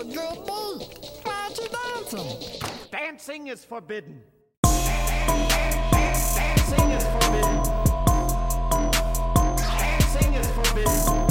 a good beat. Why aren't you dancing? Dancing is forbidden. Dancing is forbidden. Dancing is forbidden.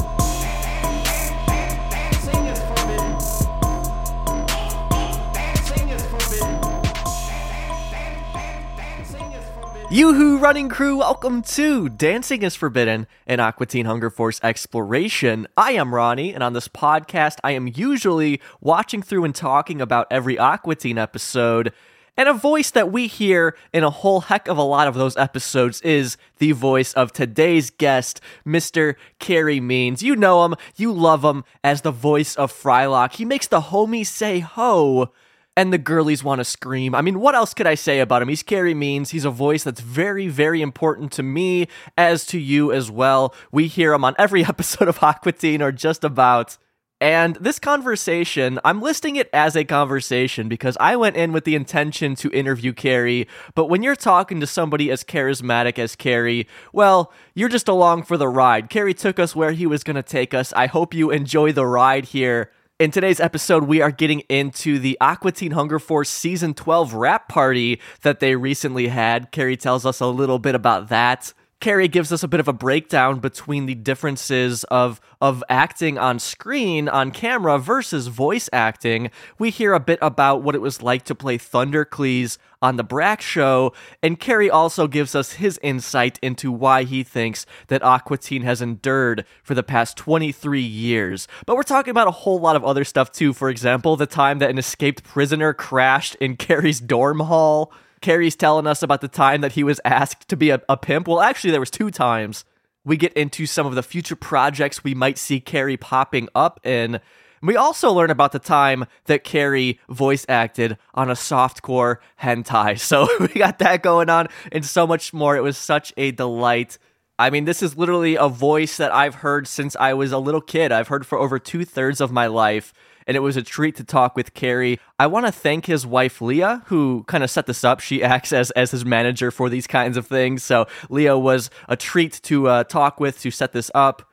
Yoo-hoo, running crew, welcome to Dancing is Forbidden, an Aqua Teen Hunger Force exploration. I am Ronnie, and on this podcast, I am usually watching through and talking about every Aqua Teen episode. And a voice that we hear in a whole heck of a lot of those episodes is the voice of today's guest, Mr. Carey Means. You know him, you love him as the voice of Frylock. He makes the homies say ho and the girlies want to scream. I mean, what else could I say about him? He's Carey Means. He's a voice that's very, very important to me, as to you as well. We hear him on every episode of Aqua Teen, or just about. And this conversation, I'm listing it as a conversation because I went in with the intention to interview Carey. But when you're talking to somebody as charismatic as Carey, well, you're just along for the ride. Carey took us where he was going to take us. I hope you enjoy the ride here. In today's episode, we are getting into the Aqua Teen Hunger Force Season 12 wrap party that they recently had. Carey tells us a little bit about that. Carey gives us a bit of a breakdown between the differences of of acting on screen on camera versus voice acting. We hear a bit about what it was like to play Thundercleese on the Brak show, and Carey also gives us his insight into why he thinks that Aqua Teen has endured for the past 23 years. But we're talking about a whole lot of other stuff too. For example, the time that an escaped prisoner crashed in Carey's dorm hall. Carey's telling us about the time that he was asked to be a, a pimp. Well, actually, there was two times. We get into some of the future projects we might see Carey popping up in. We also learn about the time that Carey voice acted on a softcore hentai. So we got that going on and so much more. It was such a delight. I mean, this is literally a voice that I've heard since I was a little kid. I've heard for over two thirds of my life and it was a treat to talk with Carey. I want to thank his wife Leah, who kind of set this up. She acts as as his manager for these kinds of things, so Leah was a treat to uh, talk with to set this up.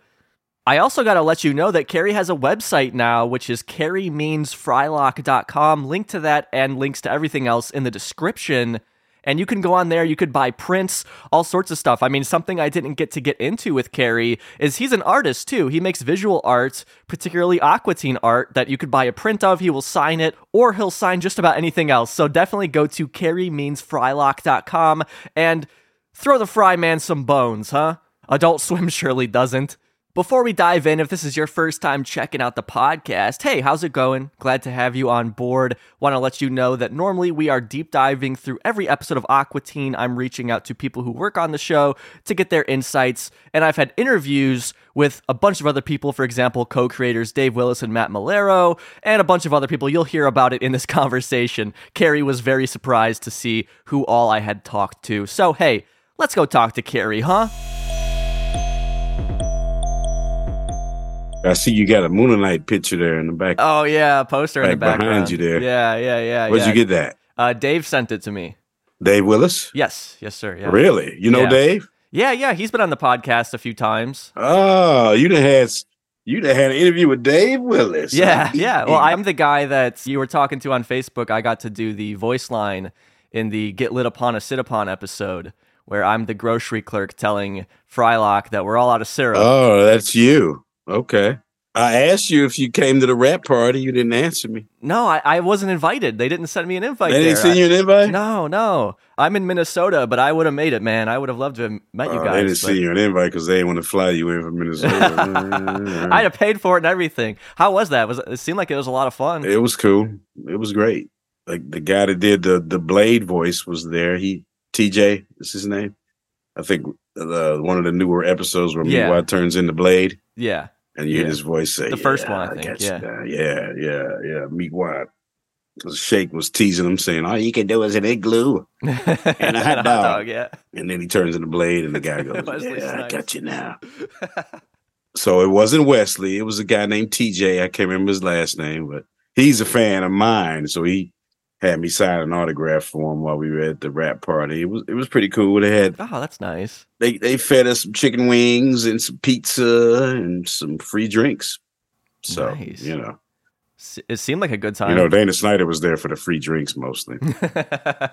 I also got to let you know that Carey has a website now, which is careymeansfrylock.com. Link to that and links to everything else in the description. And you can go on there, you could buy prints, all sorts of stuff. I mean, something I didn't get to get into with Carey is he's an artist too. He makes visual art, particularly Aqua Teen art, that you could buy a print of. He will sign it, or he'll sign just about anything else. So definitely go to careymeansfrylock.com and throw the fry man some bones, huh? Adult Swim surely doesn't. Before we dive in, if this is your first time checking out the podcast, hey, how's it going? Glad to have you on board. Want to let you know that normally we are deep diving through every episode of Aqua Teen. I'm reaching out to people who work on the show to get their insights, and I've had interviews with a bunch of other people, for example, co creators Dave Willis and Matt Maiellaro, and a bunch of other people. You'll hear about it in this conversation. Carey was very surprised to see who all I had talked to. So, hey, let's go talk to Carey, huh? I see you got a Moonlight picture there in the back. Oh yeah, poster in the Right behind you there. Yeah, yeah, yeah. Where'd yeah. you get that? Uh, Dave sent it to me. Dave Willis? Yes, yes, sir. Yeah. Really? You know Yeah. Dave? Yeah, yeah. He's been on the podcast a few times. Oh, you done had you done had an interview with Dave Willis. Yeah, yeah. Well, I'm the guy that you were talking to on Facebook. I got to do the voice line in the Get Lit Upon a Sit Upon episode, where I'm the grocery clerk telling Frylock that we're all out of syrup. Oh, that's you. Okay. I asked you if you came to the wrap party. You didn't answer me. no, I, I wasn't invited. They didn't send me an invite. they didn't there. send you an invite? No, no. I'm in Minnesota, but I would have made it, man. I would have loved to have met you Oh, guys. they didn't but- send you an invite because they didn't want to fly you in from Minnesota. I'd have paid for it and everything. How was that? Was it, seemed like it was a lot of fun? It was cool. It was great. Like the guy that did the the Blade voice was there. He TJ is his name. I think uh, one of the newer episodes where Yeah. Meatwad turns into Blade, yeah, and you hear Yeah. his voice say, The first "Yeah, one, I think, yeah. yeah, yeah, yeah." Meatwad. Because Shake was teasing him, saying, "All you can do is an igloo," and I had a hot dog. yeah. and then he turns into Blade, and the guy goes, Wesley "Yeah, I got you now." So it wasn't Wesley. It was a guy named TJ. I can't remember his last name, but he's a fan of mine. So he had me sign an autograph for him while we were at the wrap party. It was it was pretty cool. They had oh, that's nice. they they fed us some chicken wings and some pizza and some free drinks. So Nice. you know, It seemed like a good time. You know, Dana Snyder was there for the free drinks mostly.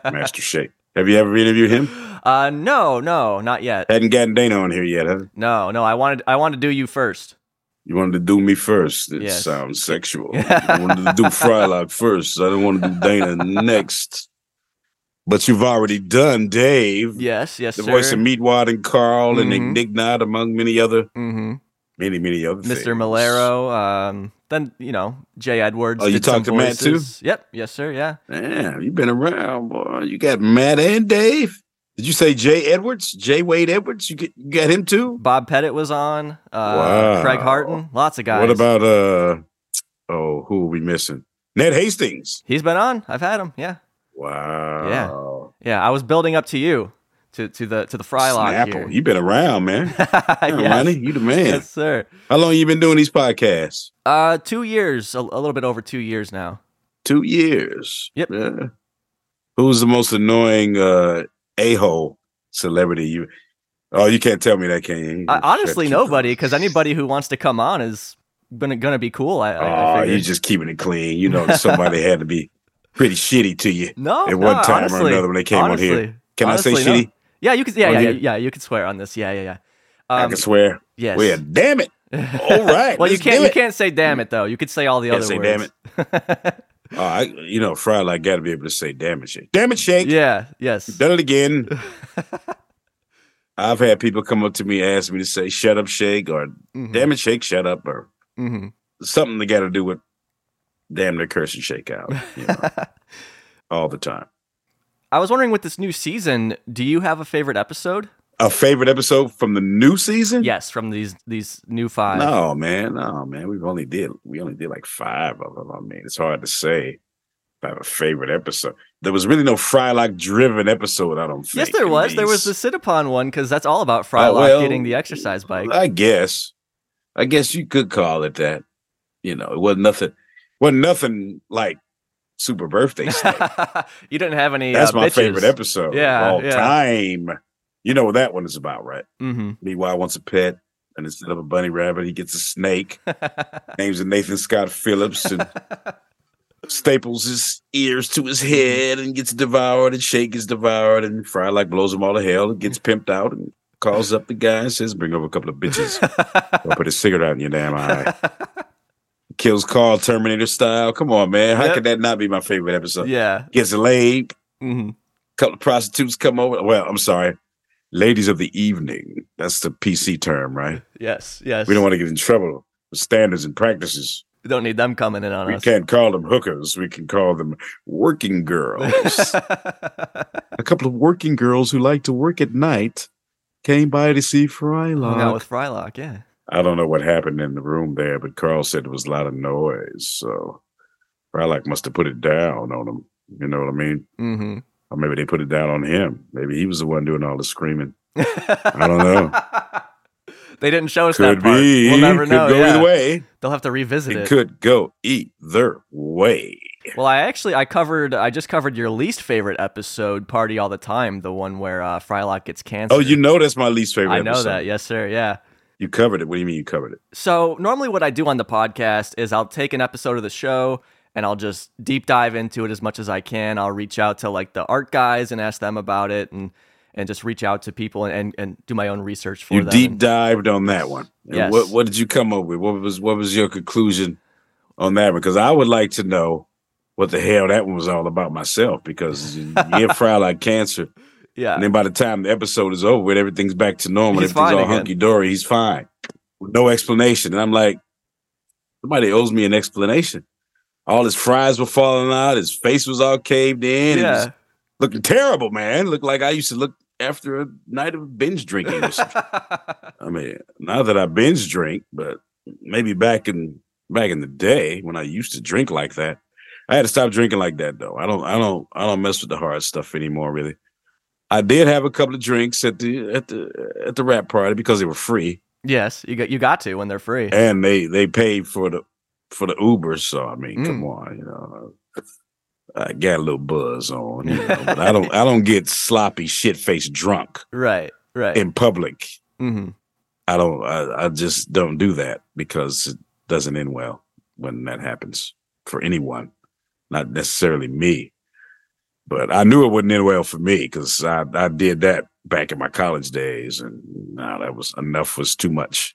Master Shake. Have you ever interviewed him? uh, no, no, not yet. Hadn't gotten Dana on here yet, huh? No, no. I wanted, I wanted to do you first. You wanted to do me first. It Yes. sounds sexual. you wanted to do Frylock first. I didn't want to do Dana next. But you've already done Dave, Yes, yes, the sir. voice of Meatwad and Carl and Mhm. Ignignokt, among many other, hmm many, many other things. Mr. Maiellaro. Um, then you know Jay Edwards. Oh, you talked to Matt, too? Yep. Yes, sir. Yeah. Damn, you've been around, boy. You got Matt and Dave. Did you say Jay Edwards? Jay Wade Edwards? You, get, you got him too? Bob Pettit was on. Uh, Wow. Craig Hartin. Lots of guys. What about uh oh, who are we missing? Ned Hastings. He's been on. I've had him. Yeah. Wow. Yeah. Yeah. I was building up to you, to to the to the Frylock Snapple. here. You've been around, man. Yes. Ronnie, you the man. yes, sir. How long you been doing these podcasts? Uh, two years. A, a little bit over two years now. Two years. Yep. Yeah. Who's the most annoying uh a-hole celebrity you Oh, you can't tell me that, can you? Uh, honestly, nobody, because anybody who wants to come on is gonna gonna be cool. I, I, I Oh, just keeping it clean. You know somebody had to be pretty shitty to you no, at no, one time or another when they came on here. honestly, Can I say honestly, no. shitty? Yeah, you can. Yeah, yeah, yeah, yeah. You could swear on this. Yeah, yeah, yeah. I Um, can swear. yes. Well, damn it. All right. well, you can't. You it. can't say damn it though. You could say all the Can't other say words. damn Oh, I, you know, Frylock got to be able to say damn it, shake. Damn it, shake. yeah. Yes. Done it again. I've had people come up to me and ask me to say "shut up, shake" or Mhm. "damn it, shake, shut up" or Mhm. something that got to do with "damn the curse and shake out" you know, all the time. I was wondering with this new season, do you have a favorite episode? A favorite episode from the new season? Yes, from these these new five. No, man, no, man. We've only did we only did like five of them. I mean, it's hard to say. If I have a favorite episode. There was really no Frylock driven episode. I don't think. Yes, there was. There was the these. Cinnapon one because that's all about Frylock Oh, well, getting the exercise bike. I guess. I guess you could call it that. You know, it wasn't nothing. wasn't nothing like Super Birthday you didn't have any. That's uh, my bitches. favorite episode Yeah, of all yeah. time. You know what that one is about, right? hmm Meatwad, wants a pet, and instead of a bunny rabbit, he gets a snake. names it Nathan Scott Phillips and staples his ears to his head and gets devoured and Shake is devoured and Frylock blows him all to hell and gets pimped out and calls up the guy and says, Bring over a couple of bitches. Or put a cigarette out in your damn eye. Kills Carl Terminator style. Come on, man. How Yep. could that not be my favorite episode? yeah. Gets laid, hmm couple of prostitutes come over. Well, I'm sorry. Ladies of the evening. That's the PC term, right? Yes. Yes. We don't want to get in trouble with standards and practices. We don't need them coming in on We us. We can't call them hookers. We can call them working girls. a couple of working girls who like to work at night came by to see Hung out Frylock. with Frylock. Yeah. I don't know what happened in the room there, but Carl said there was a lot of noise. So Frylock must have put it down on him. You know what I mean? hmm Or maybe they put it down on him. Maybe he was the one doing all the screaming. I don't know. they didn't show us Could that part. be. We'll never could know. go yeah. either way. They'll have to revisit It it. could go either way. Well, I actually I covered I just covered your least favorite episode, Party All the Time, the one where uh, Frylock gets cancer. Oh, you know that's my least favorite I know episode. that. Yes, sir. Yeah. You covered it. What do you mean you covered it? So normally what I do on the podcast is I'll take an episode of the show and I'll just deep dive into it as much as I can. I'll reach out to like the art guys and ask them about it and and just reach out to people and, and, and do my own research for You them. deep dived on that one. Yes. What What did you come up with? What was What was your conclusion on that? Because I would like to know what the hell that one was all about myself. Because you get Frylock cancer, yeah. and then by the time the episode is over, with everything's back to normal, He's everything's fine all again. hunky dory. He's fine, with no explanation. And I'm like, somebody owes me an explanation. All his fries were falling out. His face was all caved in. He was Yeah. looking terrible, man. Looked like I used to look after a night of binge drinking or. I mean, not that I binge drink, but maybe back in back in the day when I used to drink like that. I had to stop drinking like that though. I don't I don't I don't mess with the hard stuff anymore really. I did have a couple of drinks at the at the at the wrap party because they were free yes, you got you got to when they're free. and they they paid for the for the Uber. So I mean, Mm. come on, you know. I got a little buzz on, you know, but I don't I don't get sloppy shit faced drunk Right. Right. in public. hmm I don't. I, I just don't do that because it doesn't end well when that happens. for anyone, not necessarily me. But I knew it wouldn't end well for me because I, I did that back in my college days, and nah, that was enough was too much.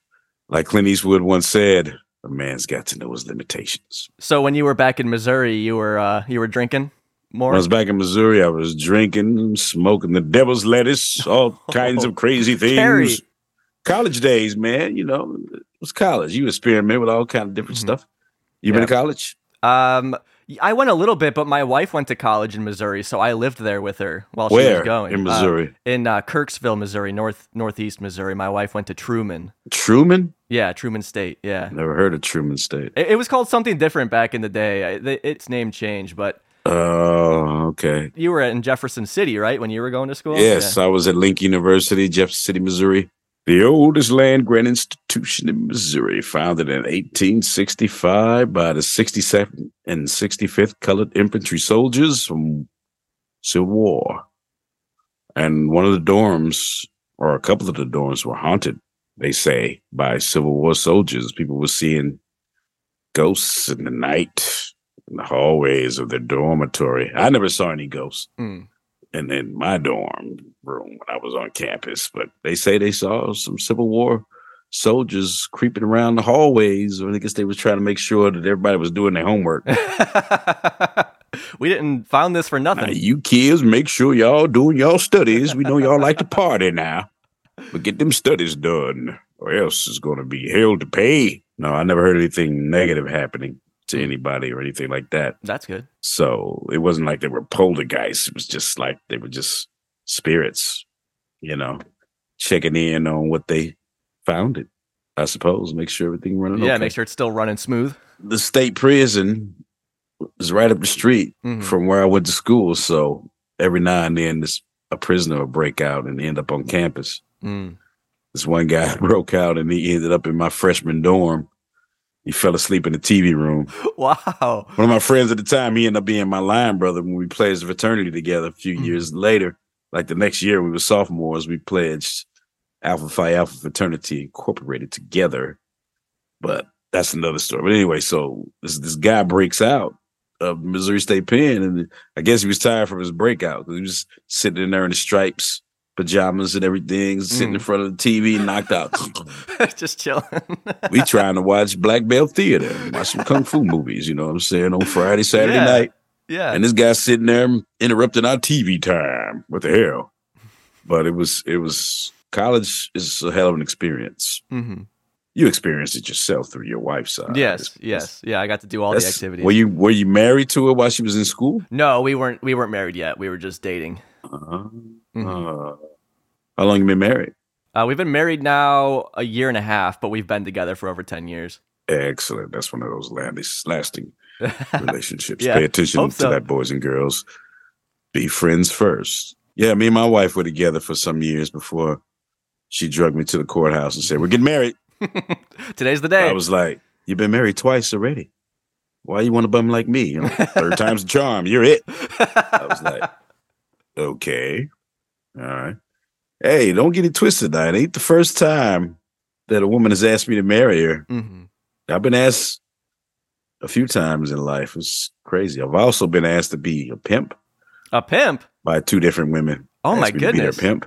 Like Clint Eastwood once said, a man's got to know his limitations. So when you were back in Missouri, you were uh, you were drinking more. When I was back in Missouri, I was drinking, smoking the devil's lettuce, all kinds of crazy things. Terry. College days, man. You know, it was college. You experiment with all kind of different Mhm. stuff. You been to college? Um, I went a little bit, but my wife went to college in Missouri, so I lived there with her while she was going in Uh, Missouri? in uh, Kirksville, Missouri, north northeast Missouri. My wife went to Truman. Truman? Yeah, Truman State. Yeah, Never heard of Truman State. it, it was called something different back in the day. I- the- Its name changed, but Oh, okay. you were in Jefferson City, right, when you were going to school? Yes, I was at Lincoln University, Jefferson City, Missouri. The oldest land grant institution in Missouri, founded in 1865 by the 67th and 65th Colored Infantry Soldiers from Civil War. And one of the dorms, or a couple of the dorms, were haunted, they say, by Civil War soldiers. People were seeing ghosts in the night in the hallways of their dormitory. I never saw any ghosts. Mm. in, in my dorm room when I was on campus, but they say they saw some Civil War soldiers creeping around the hallways, I guess they was trying to make sure that everybody was doing their homework. we didn't found this for now, nothing. you kids, make sure y'all doing y'all studies. We know y'all like to party now, but get them studies done, or else it's going to be hell to pay. No, I never heard anything negative happening to anybody or anything like that. That's good. So it wasn't like they were poltergeists. It was just like they were just spirits, you know, checking in on what they found it. I suppose make sure everything running. Yeah, okay. make sure it's still running smooth. the state prison is right up the street Mhm. from where I went to school. So every now and then, this a prisoner would break out and end up on campus. Mm. This one guy broke out and he ended up in my freshman dorm. He fell asleep in the TV room. Wow. One of my friends at the time, he ended up being my line brother when we pledged fraternity together a few Mhm. years later. Like the next year, we were sophomores, we pledged Alpha Phi Alpha Fraternity Incorporated together. But that's another story. But anyway, so this this guy breaks out of Missouri State Pen, and I guess he was tired from his breakout because he was sitting in there in the stripes, pajamas, and everything, sitting in Mm. front of the TV, knocked out. Just chilling. we trying to watch Black Belt Theater, watch some kung fu movies. You know what I'm saying on Friday, Saturday Yeah. night. yeah. And this guy's sitting there interrupting our TV time. What the hell? But it was it was college is a hell of an experience. hmm You experienced it yourself through your wife's side. Yes, It's- yes, yeah. I got to do all the activities. Were you were you married to her while she was in school? no, we weren't. We weren't married yet. We were just dating. Uh, Mhm. uh, how long you been married? Uh, we've been married now a year and a half, but we've been together for over ten years. Excellent. That's one of those lasting lasting relationships. Yeah, Pay attention hope to that, boys and girls. Be friends first. Yeah, me and my wife were together for some years before she drugged me to the courthouse and said, "We're getting married." Today's the day. I was like, "You've been married twice already. Why you want a bum like me? You know, third time's the charm. You're it." I was like, "Okay, all right. Hey, don't get it twisted. Now, it ain't the first time that a woman has asked me to marry her. hmm I've been asked a few times in life. It's crazy. I've also been asked to be a pimp A pimp. by two different women. Oh my goodness! to be their pimp.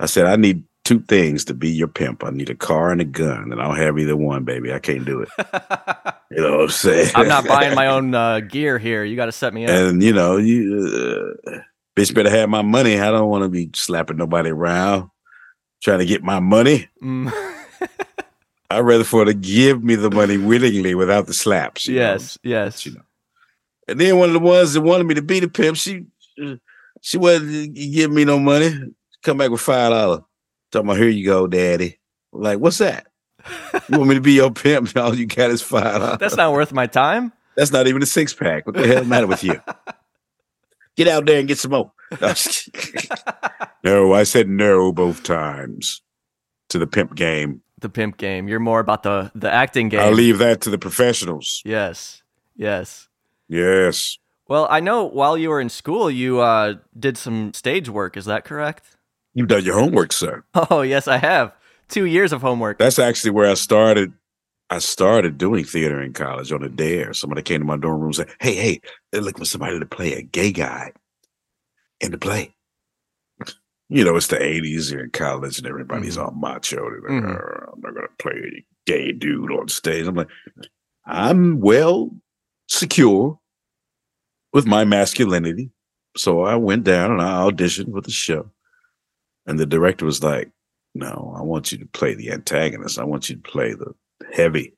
I said, I need two things to be your pimp. I need a car and a gun, and I don't have either one, baby. I can't do it. You know what I'm saying? I'm not buying my own uh, gear here. You got to set me up. and you know, you uh, bitch better have my money. I don't want to be slapping nobody around trying to get my money. Mm. I'd rather for her to give me the money willingly without the slaps. you know? yes, yes. you know. And then one of the ones that wanted me to be the pimp, she she wasn't giving me no money. Come back with five dollars. Talking about here you go, daddy. I'm like, what's that? You want me to be your pimp? All you got is five dollars. That's not worth my time. That's not even a six pack. What the hell matter with you? Get out there and get some more. No, I'm just kidding. no, I said no both times to the pimp game. The pimp game. You're more about the the acting game. I'll leave that to the professionals. Yes, yes. Yes. Well, I know while you were in school, you uh, did some stage work. Is that correct? You've done your homework, sir. Oh, yes, I have. Two years of homework. That's actually where I started. I started doing theater in college on a dare. Somebody came to my dorm room and said, Hey, hey, they're looking for somebody to play a gay guy in the play. You know, it's the 80s, you're in college and everybody's all macho. They're like, Mhm. "Oh, I'm not going to play a gay dude on stage. I'm like, I'm well secure with my masculinity. So I went down and I auditioned for the show. And the director was like, No, I want you to play the antagonist. I want you to play the heavy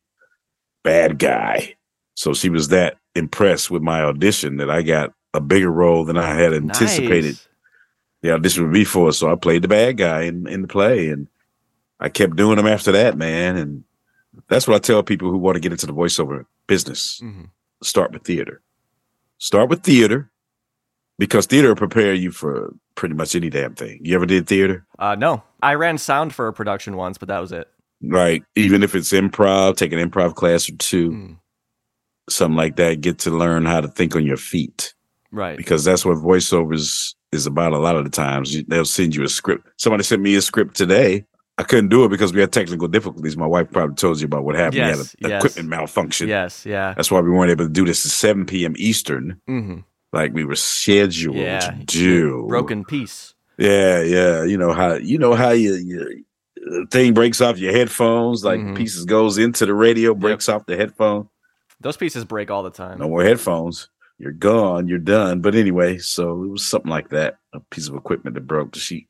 bad guy. So she was that impressed with my audition that I got a bigger role than I had anticipated Nice. the audition would be for. So I played the bad guy in, in the play and I kept doing them after that, man. And that's what I tell people who want to get into the voiceover business. Mhm. Start with theater. Start with theater because theater will prepare you for pretty much any damn thing. You ever did theater? Uh, no, I ran sound for a production once, but that was it. Like even if it's improv, take an improv class or two, Mm. something like that, get to learn how to think on your feet. Right. because that's what voiceovers is about a lot of the times. They'll send you a script. Somebody sent me a script today. I couldn't do it because we had technical difficulties. My wife probably told you about what happened. Yes, we had yes. equipment malfunction. Yes. Yeah. That's why we weren't able to do this at 7 p.m. Eastern, hmm like we were scheduled Yeah. to do. Broken piece. Yeah, yeah. You know how you know how you, you the thing breaks off your headphones, like Mhm. pieces goes into the radio, breaks off the headphone. Those pieces break all the time. No more headphones. You're gone. You're done. But anyway, so it was something like that. A piece of equipment that broke. She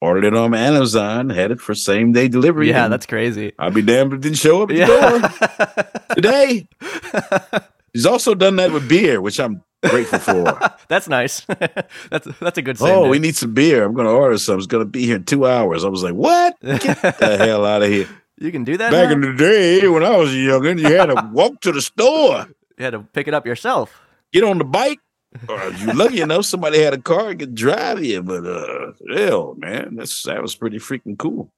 ordered it on Amazon, had it for same day delivery. Yeah, that's crazy. I'll be damned if it didn't show up at the door today. He's also done that with beer, which I'm grateful for. that's nice. that's that's a good. oh, we need some beer. I'm going to order some. It's going to be here in two hours. I was like, what? Get the hell out of here. you can do that. Back now? in the day when I was younger, you had to walk to the store. you had to pick it up yourself. get on the bike. Or if you lucky enough, somebody had a car and could drive you. But uh hell, man, that's that was pretty freaking cool.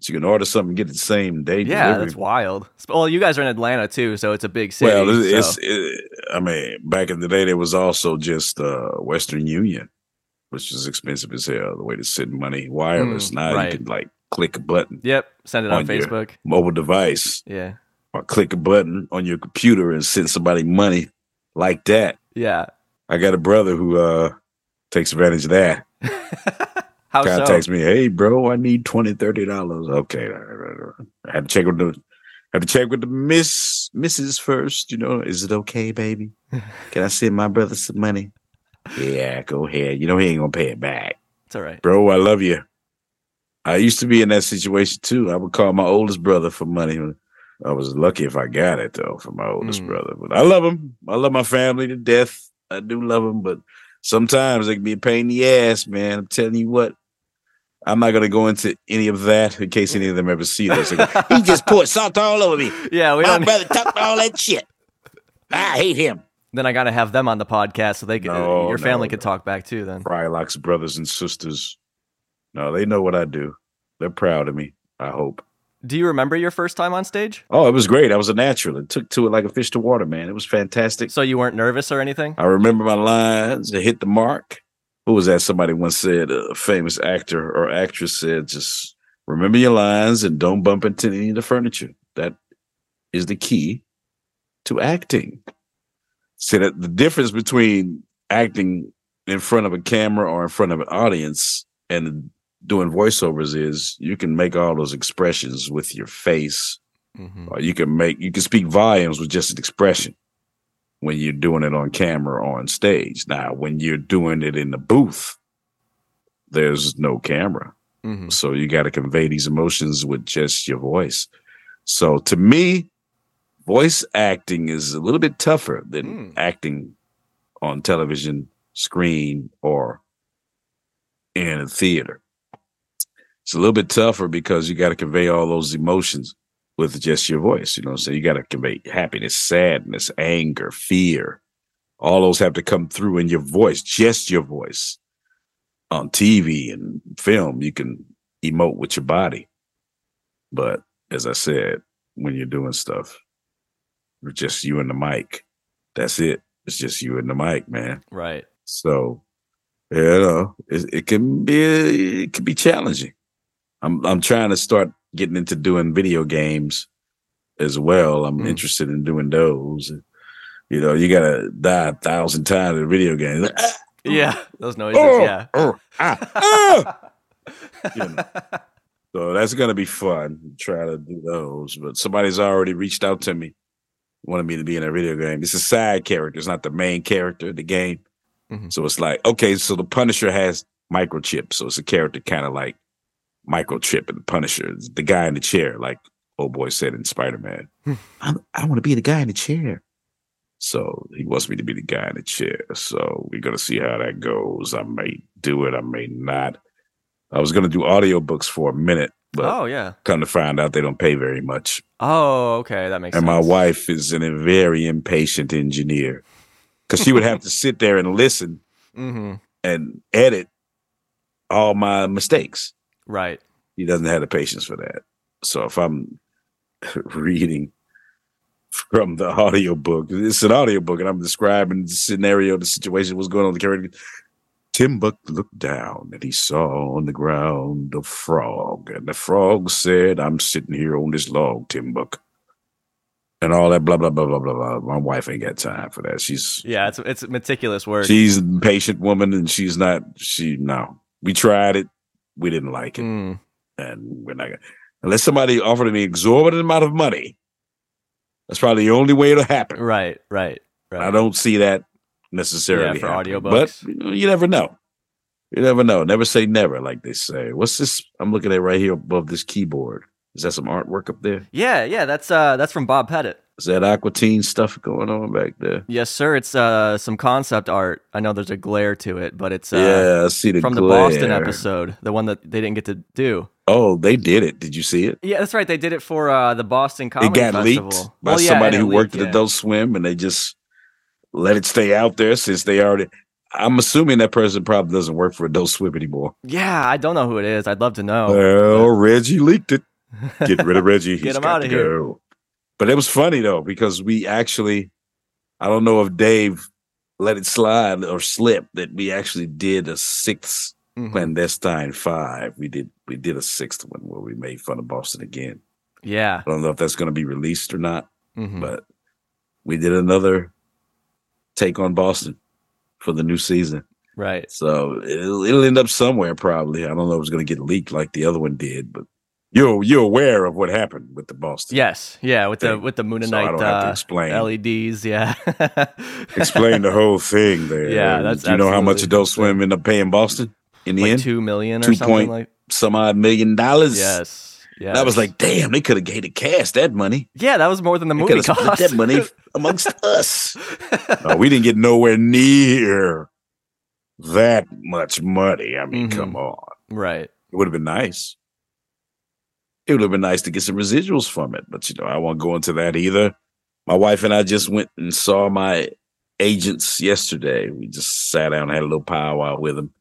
So you can order something and get it the same day. Yeah, delivery. that's wild. Well, you guys are in Atlanta too, so it's a big city. Well, it's, so- it's it, I mean, back in the day, there was also just uh Western Union, which is expensive as hell. The way to send money wireless. Mm, now right. you can like click a button, Yep, send it on, on Facebook. mobile device, Yeah, or click a button on your computer and send somebody money like that. yeah. I got a brother who uh takes advantage of that. How so? contacts me, hey bro, I need twenty, thirty dollars. Okay. all right, all right. I had to check with the have to check with the miss missus first, you know. Is it okay, baby? Can I send my brother some money? Yeah, go ahead. You know he ain't gonna pay it back. It's all right. Bro, I love you. I used to be in that situation too. I would call my oldest brother for money. I was lucky if I got it though from my oldest Mm. brother. But I love him. I love my family to death. I do love them, but sometimes they can be a pain in the ass, man. I'm telling you what. I'm not gonna go into any of that in case any of them ever see this. Go, he just poured salt all over me. Yeah, we My don't. brother talked all that shit. I hate him. Then I gotta have them on the podcast so they can. No, your family no, could talk back too. Then. Frylock's brothers and sisters. No, they know what I do. They're proud of me. I hope. Do you remember your first time on stage? Oh, it was great. I was a natural. It took to it like a fish to water, man. It was fantastic. So you weren't nervous or anything? I remember my lines. It hit the mark. Who was that? Somebody once said, a famous actor or actress said, just remember your lines and don't bump into any of the furniture. That is the key to acting. See that the difference between acting in front of a camera or in front of an audience and doing voiceovers is you can make all those expressions with your face hmm or you can make you can speak volumes with just an expression when you're doing it on camera or on stage. Now, when you're doing it in the booth, there's no camera. hmm So you got to convey these emotions with just your voice. So to me, voice acting is a little bit tougher than Mm. acting on television screen or in a theater. It's a little bit tougher because you got to convey all those emotions with just your voice. You know, so you got to convey happiness, sadness, anger, fear. All those have to come through in your voice, just your voice. On TV and film, you can emote with your body. But as I said, when you're doing stuff, it's just you and the mic. That's it. It's just you and the mic, man. Right. So, you know, it, it can be it can be challenging. I'm I'm trying to start getting into doing video games as well. I'm Mm. interested in doing those. You know, you gotta die a thousand times in a video game. Like, ah, Yeah, those noises. oh, Yeah. oh, ah, ah. You know. So that's gonna be fun. Try to do those. But somebody's already reached out to me, wanted me to be in a video game. It's a side character, it's not the main character of the game. Mhm. So it's like, okay, so the Punisher has microchips, So it's a character kind of like microchip and the Punisher. The guy in the chair, like old boy said in Spider-Man. I, I want to be the guy in the chair. So he wants me to be the guy in the chair. So we're gonna see how that goes. I may do it, I may not. I was gonna do audiobooks for a minute, but oh yeah. come to find out they don't pay very much. Oh okay, that makes sense. And sense. my wife is an, a very impatient engineer. Cause she would have to sit there and listen hmm and edit all my mistakes. Right. He doesn't have the patience for that. So if I'm reading from the audiobook, it's an audiobook, and I'm describing the scenario, the situation, what's going on the character. Tim Buck looked down and he saw on the ground a frog, and the frog said, I'm sitting here on this log, Tim Buck. And all that blah blah blah blah blah blah. My wife ain't got time for that. She's Yeah, it's it's meticulous work. she's a patient woman and she's not she no. We tried it, we didn't like it Mm, and we're not gonna unless somebody offered an exorbitant amount of money. That's probably the only way it'll happen. right. Right. Right. I don't see that necessarily Yeah, for happening. audiobooks. but you never know. You never know. Never say never, like they say. What's this? I'm looking at right here above this keyboard. Is that some artwork up there? Yeah. Yeah. That's uh that's from Bob Pettit. Is that Aqua Teen stuff going on back there? Yes, sir. It's uh some concept art. I know there's a glare to it, but it's uh, yeah, I see the from the. Boston episode, the one that they didn't get to do. Oh, they did it. Did you see it? Yeah, that's right. They did it for uh, the Boston Comedy it got Festival. leaked by Well, yeah, somebody who it worked leaked, at yeah. Adult Swim, and they just let it stay out there since they already. I'm assuming that person probably doesn't work for Adult Swim anymore. Yeah, I don't know who it is. I'd love to know. well, Reggie leaked it. Get rid of Reggie. Get He's him got outta to here. go. But it was funny though because we actually, I don't know if Dave let it slide or slip that we actually did a sixth Mhm. clandestine five. We did we did a sixth one where we made fun of Boston again. Yeah. I don't know if that's going to be released or not. Mhm. but we did another take on Boston for the new season. Right. So it'll, it'll end up somewhere probably. I don't know if it's going to get leaked like the other one did, but you're you're aware of what happened with the Boston. Yes. Yeah. With the with the Moon and So I don't have to uh, explain. LEDs. Yeah. Explain the whole thing there. Yeah, that's Do you know how much Adult Swim ended up paying Boston in the like end? two million or Two something point- like. Some odd million dollars. Yes. Yeah. I was like, damn, they could have gave the cast that money. yeah, that was more than the They movie could have split cost. that money amongst us. No, we didn't get nowhere near that much money. I mean, Mhm. come on. right. It would have been nice. It would have been nice to get some residuals from it, but you know, I won't go into that either. My wife and I just went and saw my agents yesterday. We just sat down and had a little powwow with them.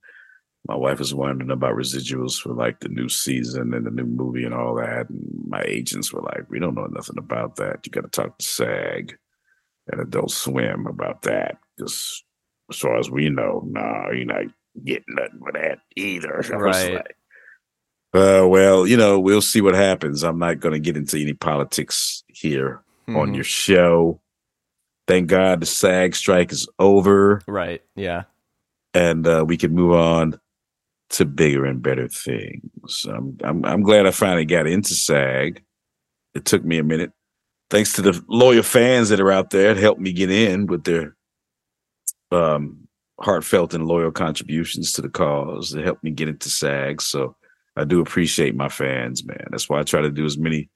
My wife was wondering about residuals for like the new season and the new movie and all that. And my agents were like, We don't know nothing about that. You got to talk to SAG and Adult Swim about that. Because as far as we know, no, you're not getting nothing for that either. Right. like, uh, well, you know, we'll see what happens. I'm not going to get into any politics here on Mhm. your show. Thank God the SAG strike is over Right. Yeah. and uh, we can move on to bigger and better things. I'm, I'm I'm glad I finally got into SAG. It took me a minute. Thanks to the loyal fans that are out there, it helped me get in with their um, heartfelt and loyal contributions to the cause. It helped me get into SAG. So I do appreciate my fans, man. That's why I try to do as many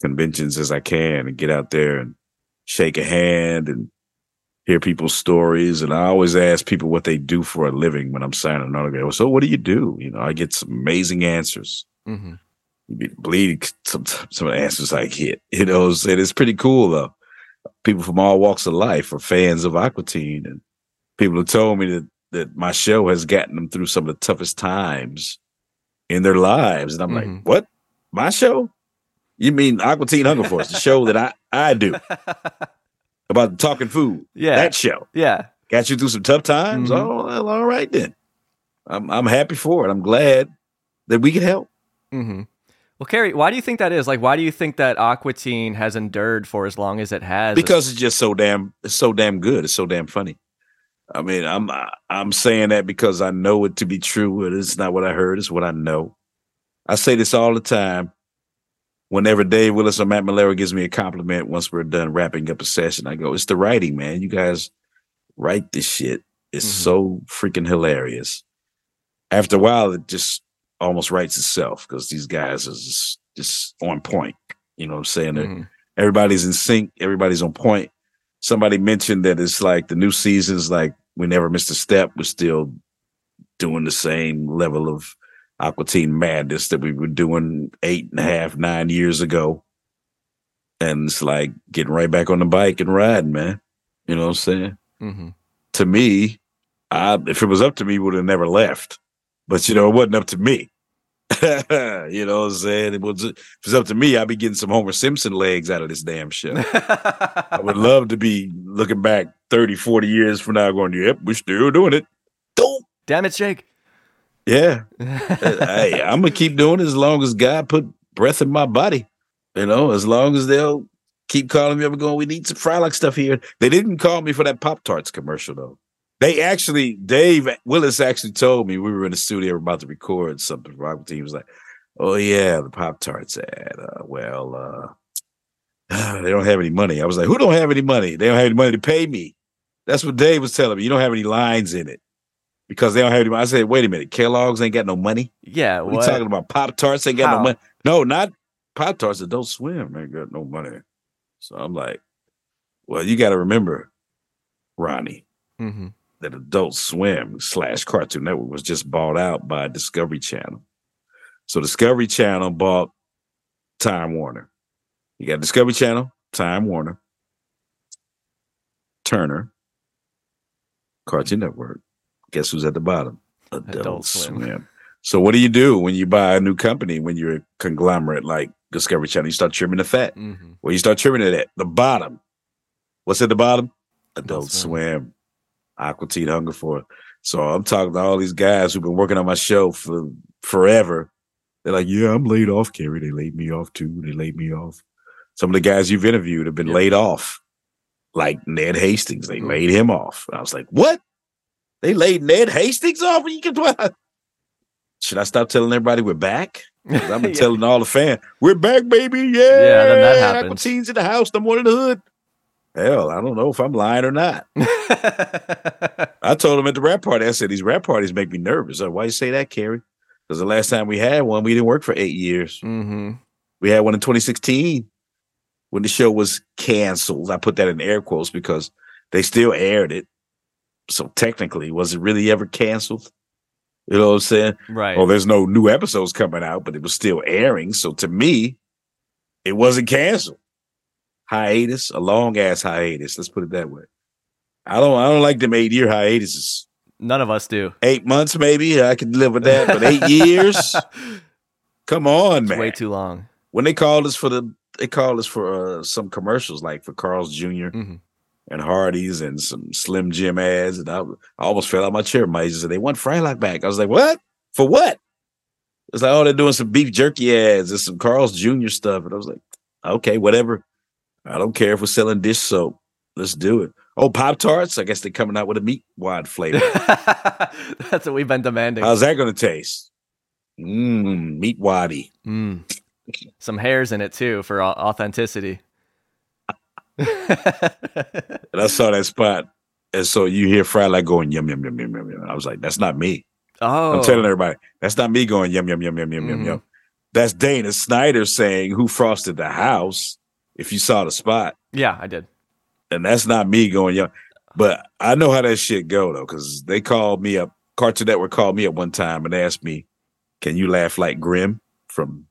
conventions as I can and get out there and shake a hand and hear people's stories. And I always ask people what they do for a living when I'm signing an autograph. So what do you do? You know, I get some amazing answers. hmm You be bleeding some some of the answers I get. You know, and it's pretty cool though. People from all walks of life are fans of Aqua Teen, and people have told me that that my show has gotten them through some of the toughest times in their lives. And I'm Mhm. like, what? My show? You mean Aqua Teen Hunger Force, the show that I I do about talking food? yeah. That show yeah. got you through some tough times. Mhm. Oh, well, all right then. I'm I'm happy for it. I'm glad that we can help. Mm-hmm. Well, Carey, why do you think that is? Like, why do you think that Aqua Teen has endured for as long as it has? because it's just so damn it's so damn good. It's so damn funny. I mean, I'm I'm saying that because I know it to be true, but it's not what I heard. It's what I know. I say this all the time. Whenever Dave Willis or Matt Maiellaro gives me a compliment once we're done wrapping up a session, I go, "It's the writing, man. You guys write this shit. It's Mhm. so freaking hilarious." After a while, it just almost writes itself because these guys are just just on point. You know what I'm saying? Mhm. everybody's in sync, everybody's on point. Somebody mentioned that it's like the new season's like we never missed a step. We're still doing the same level of Aqua Teen madness that we were doing eight and a half, nine years ago. And it's like getting right back on the bike and riding, man. You know what I'm saying? Mhm. To me, I, if it was up to me, would have never left. But you know, it wasn't up to me. you know what I'm saying? It was, if it was up to me, I'd be getting some Homer Simpson legs out of this damn show. I would love to be looking back 30, 40 years from now going, yep, we're still doing it. Don't. Damn it, Jake. Yeah. Uh, hey, I'm going to keep doing it as long as God put breath in my body. You know, as long as they'll keep calling me up and going, we need some Frylock stuff here. They didn't call me for that Pop Tarts commercial, though. They actually, Dave Willis actually told me we were in the studio about to record something team. Was like, oh, yeah, the Pop Tarts ad. Uh, well, uh, they don't have any money. I was like, who don't have any money? They don't have any money to pay me. That's what Dave was telling me. You don't have any lines in it because they don't have any money. I said, wait a minute. Kellogg's ain't got no money. yeah, What, you talking about? Pop Tarts ain't got How? no money. No, not Pop Tarts. that don't Swim ain't got no money. So I'm like, well, you got to remember, Ronnie, Mhm. That Adult Swim slash Cartoon Network was just bought out by Discovery Channel. So Discovery Channel bought Time Warner. You got Discovery Channel, Time Warner, Turner, Cartoon Network. Guess who's at the bottom? Adult, Adult Swim. Swim. So what do you do when you buy a new company when you're a conglomerate like Discovery Channel? You start trimming the fat. Mhm. Well, you start trimming it at the bottom. What's at the bottom? Adult Swim. Swim. Aqua Teen Hunger for. It. So I'm talking to all these guys who've been working on my show for forever. They're like, "Yeah, I'm laid off, Carey. They laid me off too. They laid me off." Some of the guys you've interviewed have been Yeah. laid off, like Ned Hastings. They Mhm. laid him off. I was like, "What? They laid Ned Hastings off? You can Should I stop telling everybody we're back? I've been Yeah. telling all the fans, we're back, baby. Yeah. Yeah, then that Aqua happens. Teen's in the house. Number one in the hood. Hell, I don't know if I'm lying or not. I told him at the wrap party, I said, these wrap parties make me nervous. Said, Why you say that, Carey? Because the last time we had one, we didn't work for eight years. hmm We had one in 2016 when the show was canceled. I put that in air quotes because they still aired it. So technically, was it really ever canceled? You know what I'm saying? Right. Well, there's no new episodes coming out, but it was still airing. So to me, it wasn't canceled. Hiatus, a long ass hiatus. Let's put it that way. I don't I don't like them eight year hiatuses. None of us do. Eight months, maybe. I could live with that, but eight years? Come on, It's man. way too long. when they called us for the they called us for uh, some commercials like for Carl's Jr. Mhm. and Hardee's and some Slim Jim ads, and I, I almost fell out my chair. My agent said they want Frylock back. I was like, what? For what? It's like, oh, they're doing some beef jerky ads and some Carl's Jr. stuff, and I was like, okay, whatever. I don't care if we're selling dish soap. Let's do it. Oh, Pop Tarts. I guess they're coming out with a meat wad flavor. That's what we've been demanding. How's that going to taste? Mmm, meat waddy. Mm. Some hairs in it too for authenticity. And I saw that spot. And so you hear Frylock going yum yum yum yum yum yum. I was like, that's not me. oh, I'm telling everybody, that's not me going yum yum yum yum yum yum yum. That's Dana Snyder saying who frosted the house. If you saw the spot, yeah, I did. and that's not me going yum. But I know how that shit go though, because they called me up. Cartoon Network called me up one time and asked me, "Can you laugh like Grim from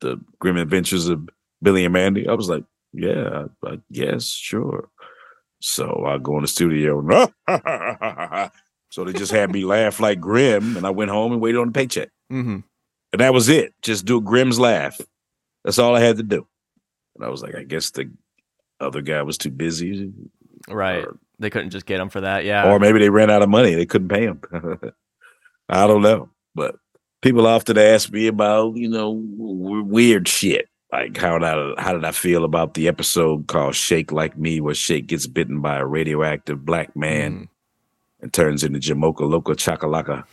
the Grim Adventures of Billy and Mandy?" I was like, "Yeah, I, I guess, sure." So I go in the studio. so they just had me laugh like Grim, and I went home and waited on the paycheck. hmm And that was it. Just do Grim's laugh. That's all I had to do. I was like, I guess the other guy was too busy. Right. Or, They couldn't just get him for that. Yeah. or maybe they ran out of money. They couldn't pay him. I don't know. But people often ask me about, you know, weird shit. Like how did I, how did I feel about the episode called "Shake Like Me," where Shake gets bitten by a radioactive black man Mm. and turns into Jamocha Loco Chakalaka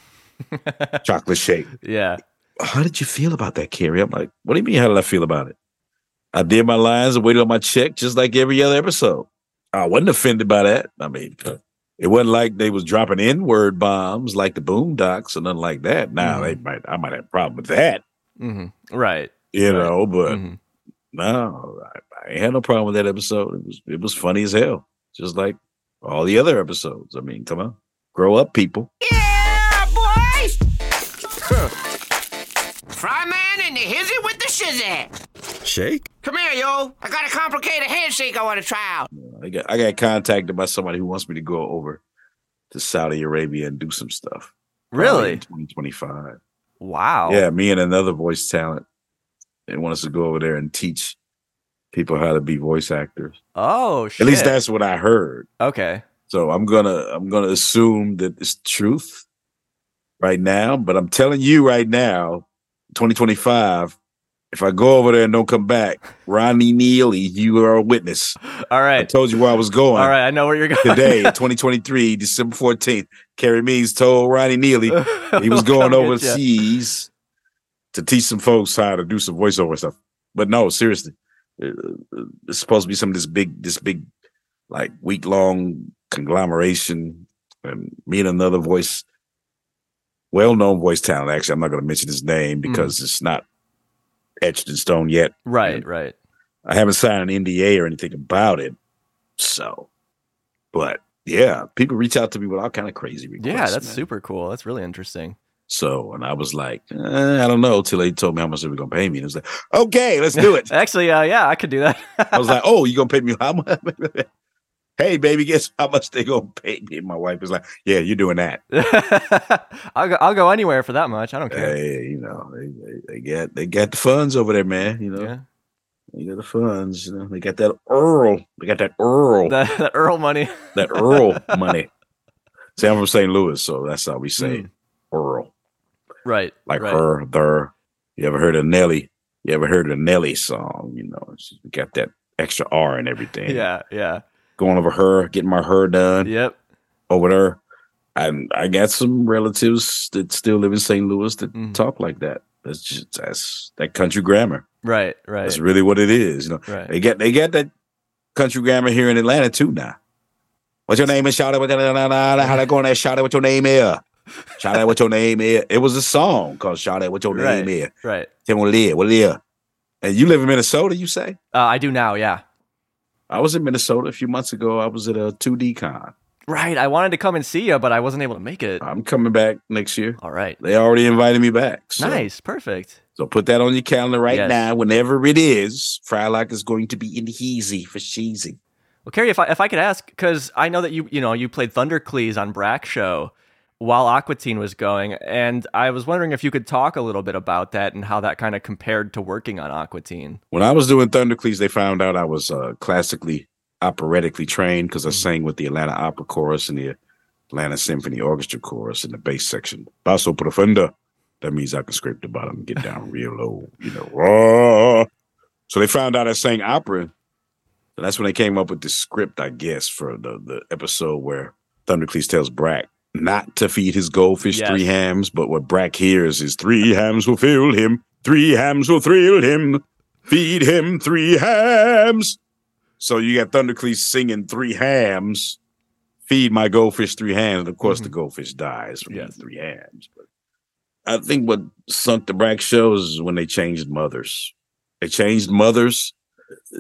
chocolate shake. Yeah. How did you feel about that, Carey? I'm like, what do you mean? How did I feel about it? I did my lines and waited on my check just like every other episode. I wasn't offended by that. I mean, it wasn't like they was dropping N-word bombs like the Boondocks or nothing like that. Now they might I might have a problem with that, hmm Right. you Right. know, but Mhm. no, I, I ain't had no problem with that episode. It was it was funny as hell. Just like all the other episodes. I mean, come on. Grow up, people. Yeah, boys! Fry man and the hizzy with the shizzy. Shake? Come here, yo. I got a complicated handshake I want to try out. I got I got contacted by somebody who wants me to go over to Saudi Arabia and do some stuff. Really? 2025. Wow. Yeah, me and another voice talent. They want us to go over there and teach people how to be voice actors. Oh shit. At least that's what I heard. okay. So I'm gonna I'm gonna assume that it's truth right now. But I'm telling you right now, 2025. If I go over there and don't come back, Ronnie Neely, you are a witness. All right. I told you where I was going. All right. I know where you're going. Today, 2023, December 14th, Carey Means told Ronnie Neely he was going come get ya. overseas to teach some folks how to do some voiceover stuff. But no, seriously, uh, it's supposed to be some of this big, this big, like week long conglomeration. And me and another voice, well known voice talent. Actually, I'm not going to mention his Mm. name because it's not etched in stone yet. Right. Right. I haven't signed an NDA or anything about it. So, but yeah, people reach out to me with all kind of crazy requests. Yeah, that's man. super cool. That's really interesting. So, and I was like, eh, I don't know, till they told me how much they were gonna pay me. And it was like, okay, let's do it. Actually, uh, yeah, I could do that. I was like, oh, you gonna pay me how much? hey, baby, guess how much they gonna pay me? My wife is like, yeah, you're doing that. I'll go. I'll go anywhere for that much. I don't care. Hey, you know, they, they, they got they got the funds over there, man. You know, Yeah. they got the funds. You know, they got that Earl. They got that Earl. The, the Earl money. that Earl money. See, I'm from St. Louis, so that's how we say Mm. Earl. Right. Like right. her, their. You ever heard of Nelly? You ever heard of Nelly song? You know, it's got that extra R and everything. Yeah. Yeah. Going over her, getting my hair done Yep. over there. And I got some relatives that still live in St. Louis that Mhm. talk like that. That's just that's that country grammar. Right. Right. That's really what it is. You know, right. they get they get that country grammar here in Atlanta too now. What's your name is Shout out what how they going there? Shout out what your name is. Shout out what your name is. It was a song called Shout out what your Right. name is. Right. Tell me what it is. What it is. And you live in Minnesota, you say? Uh, I do now. Yeah. I was in Minnesota a few months ago. I was at a 2D con. Right. I wanted to come and see you, but I wasn't able to make it. I'm coming back next year. All right. They already invited me back. So, Nice. Perfect. So put that on your calendar right Yes. now. Whenever it is, Frylock is going to be in Heezy for cheesy. Well, Carey, if I if I could ask, because I know that you you know you played Thundercleese on Brak Show while Aqua Teen was going, and I was wondering if you could talk a little bit about that and how that kind of compared to working on Aqua Teen. When I was doing Thundercleese, they found out I was uh, classically operatically trained because I sang with the Atlanta Opera Chorus and the Atlanta Symphony Orchestra Chorus in the bass section. Basso profundo. That means I can scrape the bottom and get down real low, you know. So they found out I sang opera. And that's when they came up with the script, I guess, for the, the episode where Thundercleese tells Brak not to feed his goldfish Yes. three hams, but what Brak hears is three hams will fill him, three hams will thrill him, feed him three hams. So you got Thundercleese singing three hams, feed my goldfish three hams. And of course, the mm-hmm. goldfish dies from Yes. three hams. But I think what sunk the Brak shows is when they changed mothers. They changed mothers.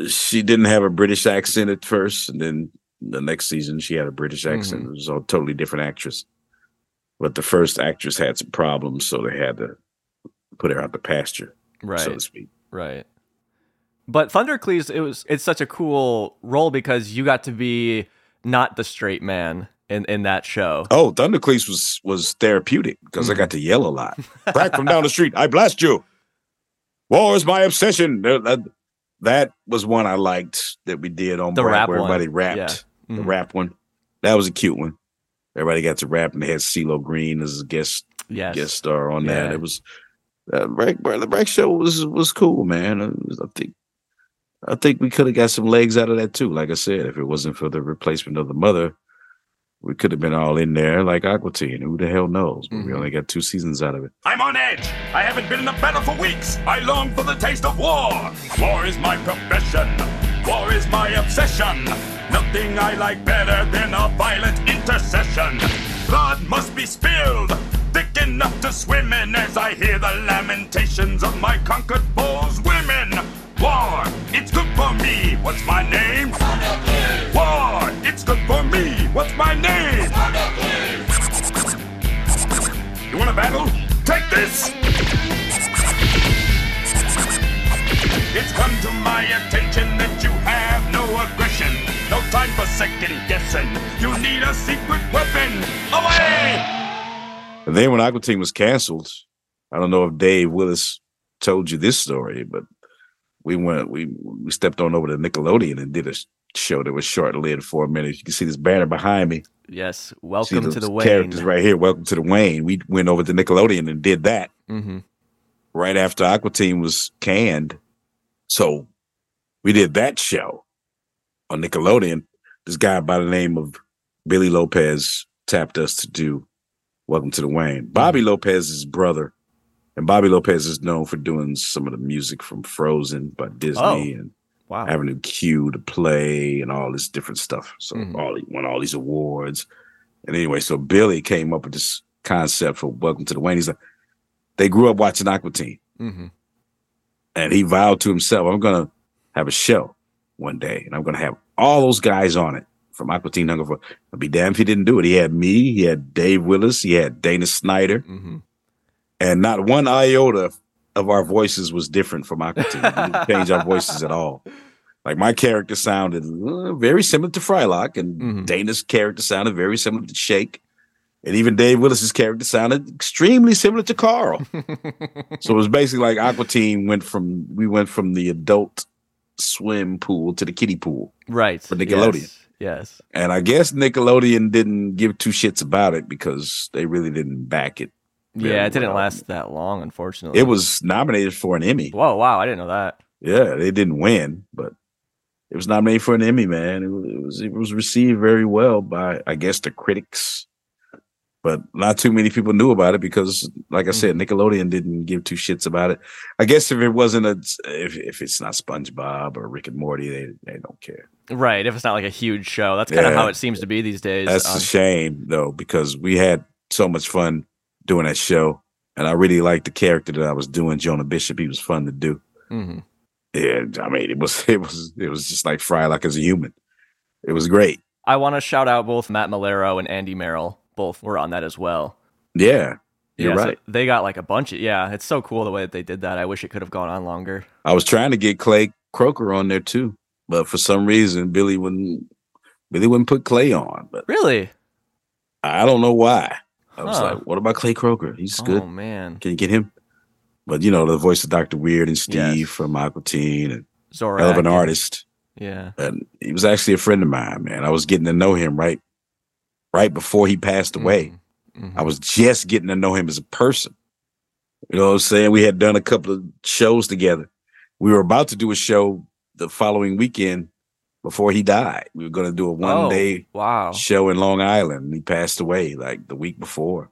She didn't have a British accent at first, and then the next season she had a British mm-hmm. accent. It was a totally different actress. But the first actress had some problems, so they had to put her out the pasture, Right. so to speak. Right. But Thundercleese, it was it's such a cool role because you got to be not the straight man in, in that show. Oh, Thundercleese was was therapeutic because I got mm. to yell a lot. Crack from down the street, I blast you. War is my obsession. That, was one I liked that we did on The rap where one. everybody rapped. Yeah. The Mhm. rap one. That was a cute one. Everybody got to rap and they had CeeLo Green as a guest Yes. guest star on that. It was that Brak, the Brak show was was cool, man. Was- I think I think we could have got some legs out of that too. Like I said, if it wasn't for the replacement of the mother, we could have been all in there like Aqua Teen. Who the hell knows? But we Mhm. only got two seasons out of it. I'm on edge. I haven't been in a battle for weeks. I long for the taste of war. War is my profession. War is my obsession. Nothing I like better than a violent intercession. Blood must be spilled, thick enough to swim in as I hear the lamentations of my conquered foes' women. War, it's good for me. What's my name? War, it's good for me. What's my name? You want a battle? Take this! It's come to my attention that you have no aggression. No time for second guessing. You need a secret weapon. Away! And then when Aqua Teen was canceled, I don't know if Dave Willis told you this story, but we went we we stepped on over to Nickelodeon and did a show that was short lived for a minute. You can see this banner behind me. Yes. See Welcome to the Wayne. characters right here. Welcome to the Wayne. We went over to Nickelodeon and did that hmm right after Aqua Teen was canned. So we did that show on Nickelodeon. This guy by the name of Billy Lopez tapped us to do Welcome to the Wayne. Bobby Lopez's brother. And Bobby Lopez is known for doing some of the music from Frozen by Disney Oh. and Wow. Avenue Q to play and all this different stuff. So Mhm. all he won all these awards. And anyway, so Billy came up with this concept for Welcome to the Wayne. He's like, they grew up watching Aqua Teen hmm and he vowed to himself, I'm gonna have a show one day, and I'm gonna have all those guys on it from Aqua Teen Hunger Force. I'd be damned if he didn't do it. He had me, he had Dave Willis, he had Dana Snyder, hmm and not one iota of our voices was different from Aqua Teen. We didn't change our voices at all. Like my character sounded uh, very similar to Frylock, and Mhm. Dana's character sounded very similar to Shake, and even Dave Willis's character sounded extremely similar to Carl. So it was basically like Aqua Teen went from we went from the adult swim pool to the kiddie pool. Right. For Nickelodeon. Yes. yes. And I guess Nickelodeon didn't give two shits about it because they really didn't back it. Yeah, it didn't well. last that long, unfortunately. It was nominated for an Emmy. Whoa, wow! I didn't know that. Yeah, they didn't win, but it was nominated for an Emmy, man. It was, it was received very well by I guess the critics. But not too many people knew about it because, like I said, Nickelodeon didn't give two shits about it. I guess if it wasn't a, if if it's not SpongeBob or Rick and Morty, they they don't care. Right. If it's not like a huge show, that's kind of how it seems to be these days. That's Um, a shame though, because we had so much fun doing that show, and I really liked the character that I was doing, Jonah Bishop. He was fun to do. mhm. Yeah, I mean, it was it was it was just like Frylock as a human. It was great. I want to shout out both Matt Maiellaro and Andy Merrill. Both were on that as well. Yeah, you're yeah, so right. they got like a bunch of yeah. It's so cool the way that they did that. I wish it could have gone on longer. I was trying to get Clay Croker on there too, but for some reason Billy wouldn't. Billy wouldn't put Clay on, but Really? I don't know why. I was Huh. like, "What about Clay Croker? He's oh, good. Oh man, Can you get him?" But you know, the voice of Doctor Weird and Steve Yes. from Aqua Teen and Zorak. hell of an artist. Yeah. and he was actually a friend of mine, man. I was getting to know him right, right before he passed away. Mhm. I was just getting to know him as a person. You know what I'm saying? We had done a couple of shows together. We were about to do a show the following weekend before he died. We were going to do a one day Wow. show in Long Island. He passed away like the week before.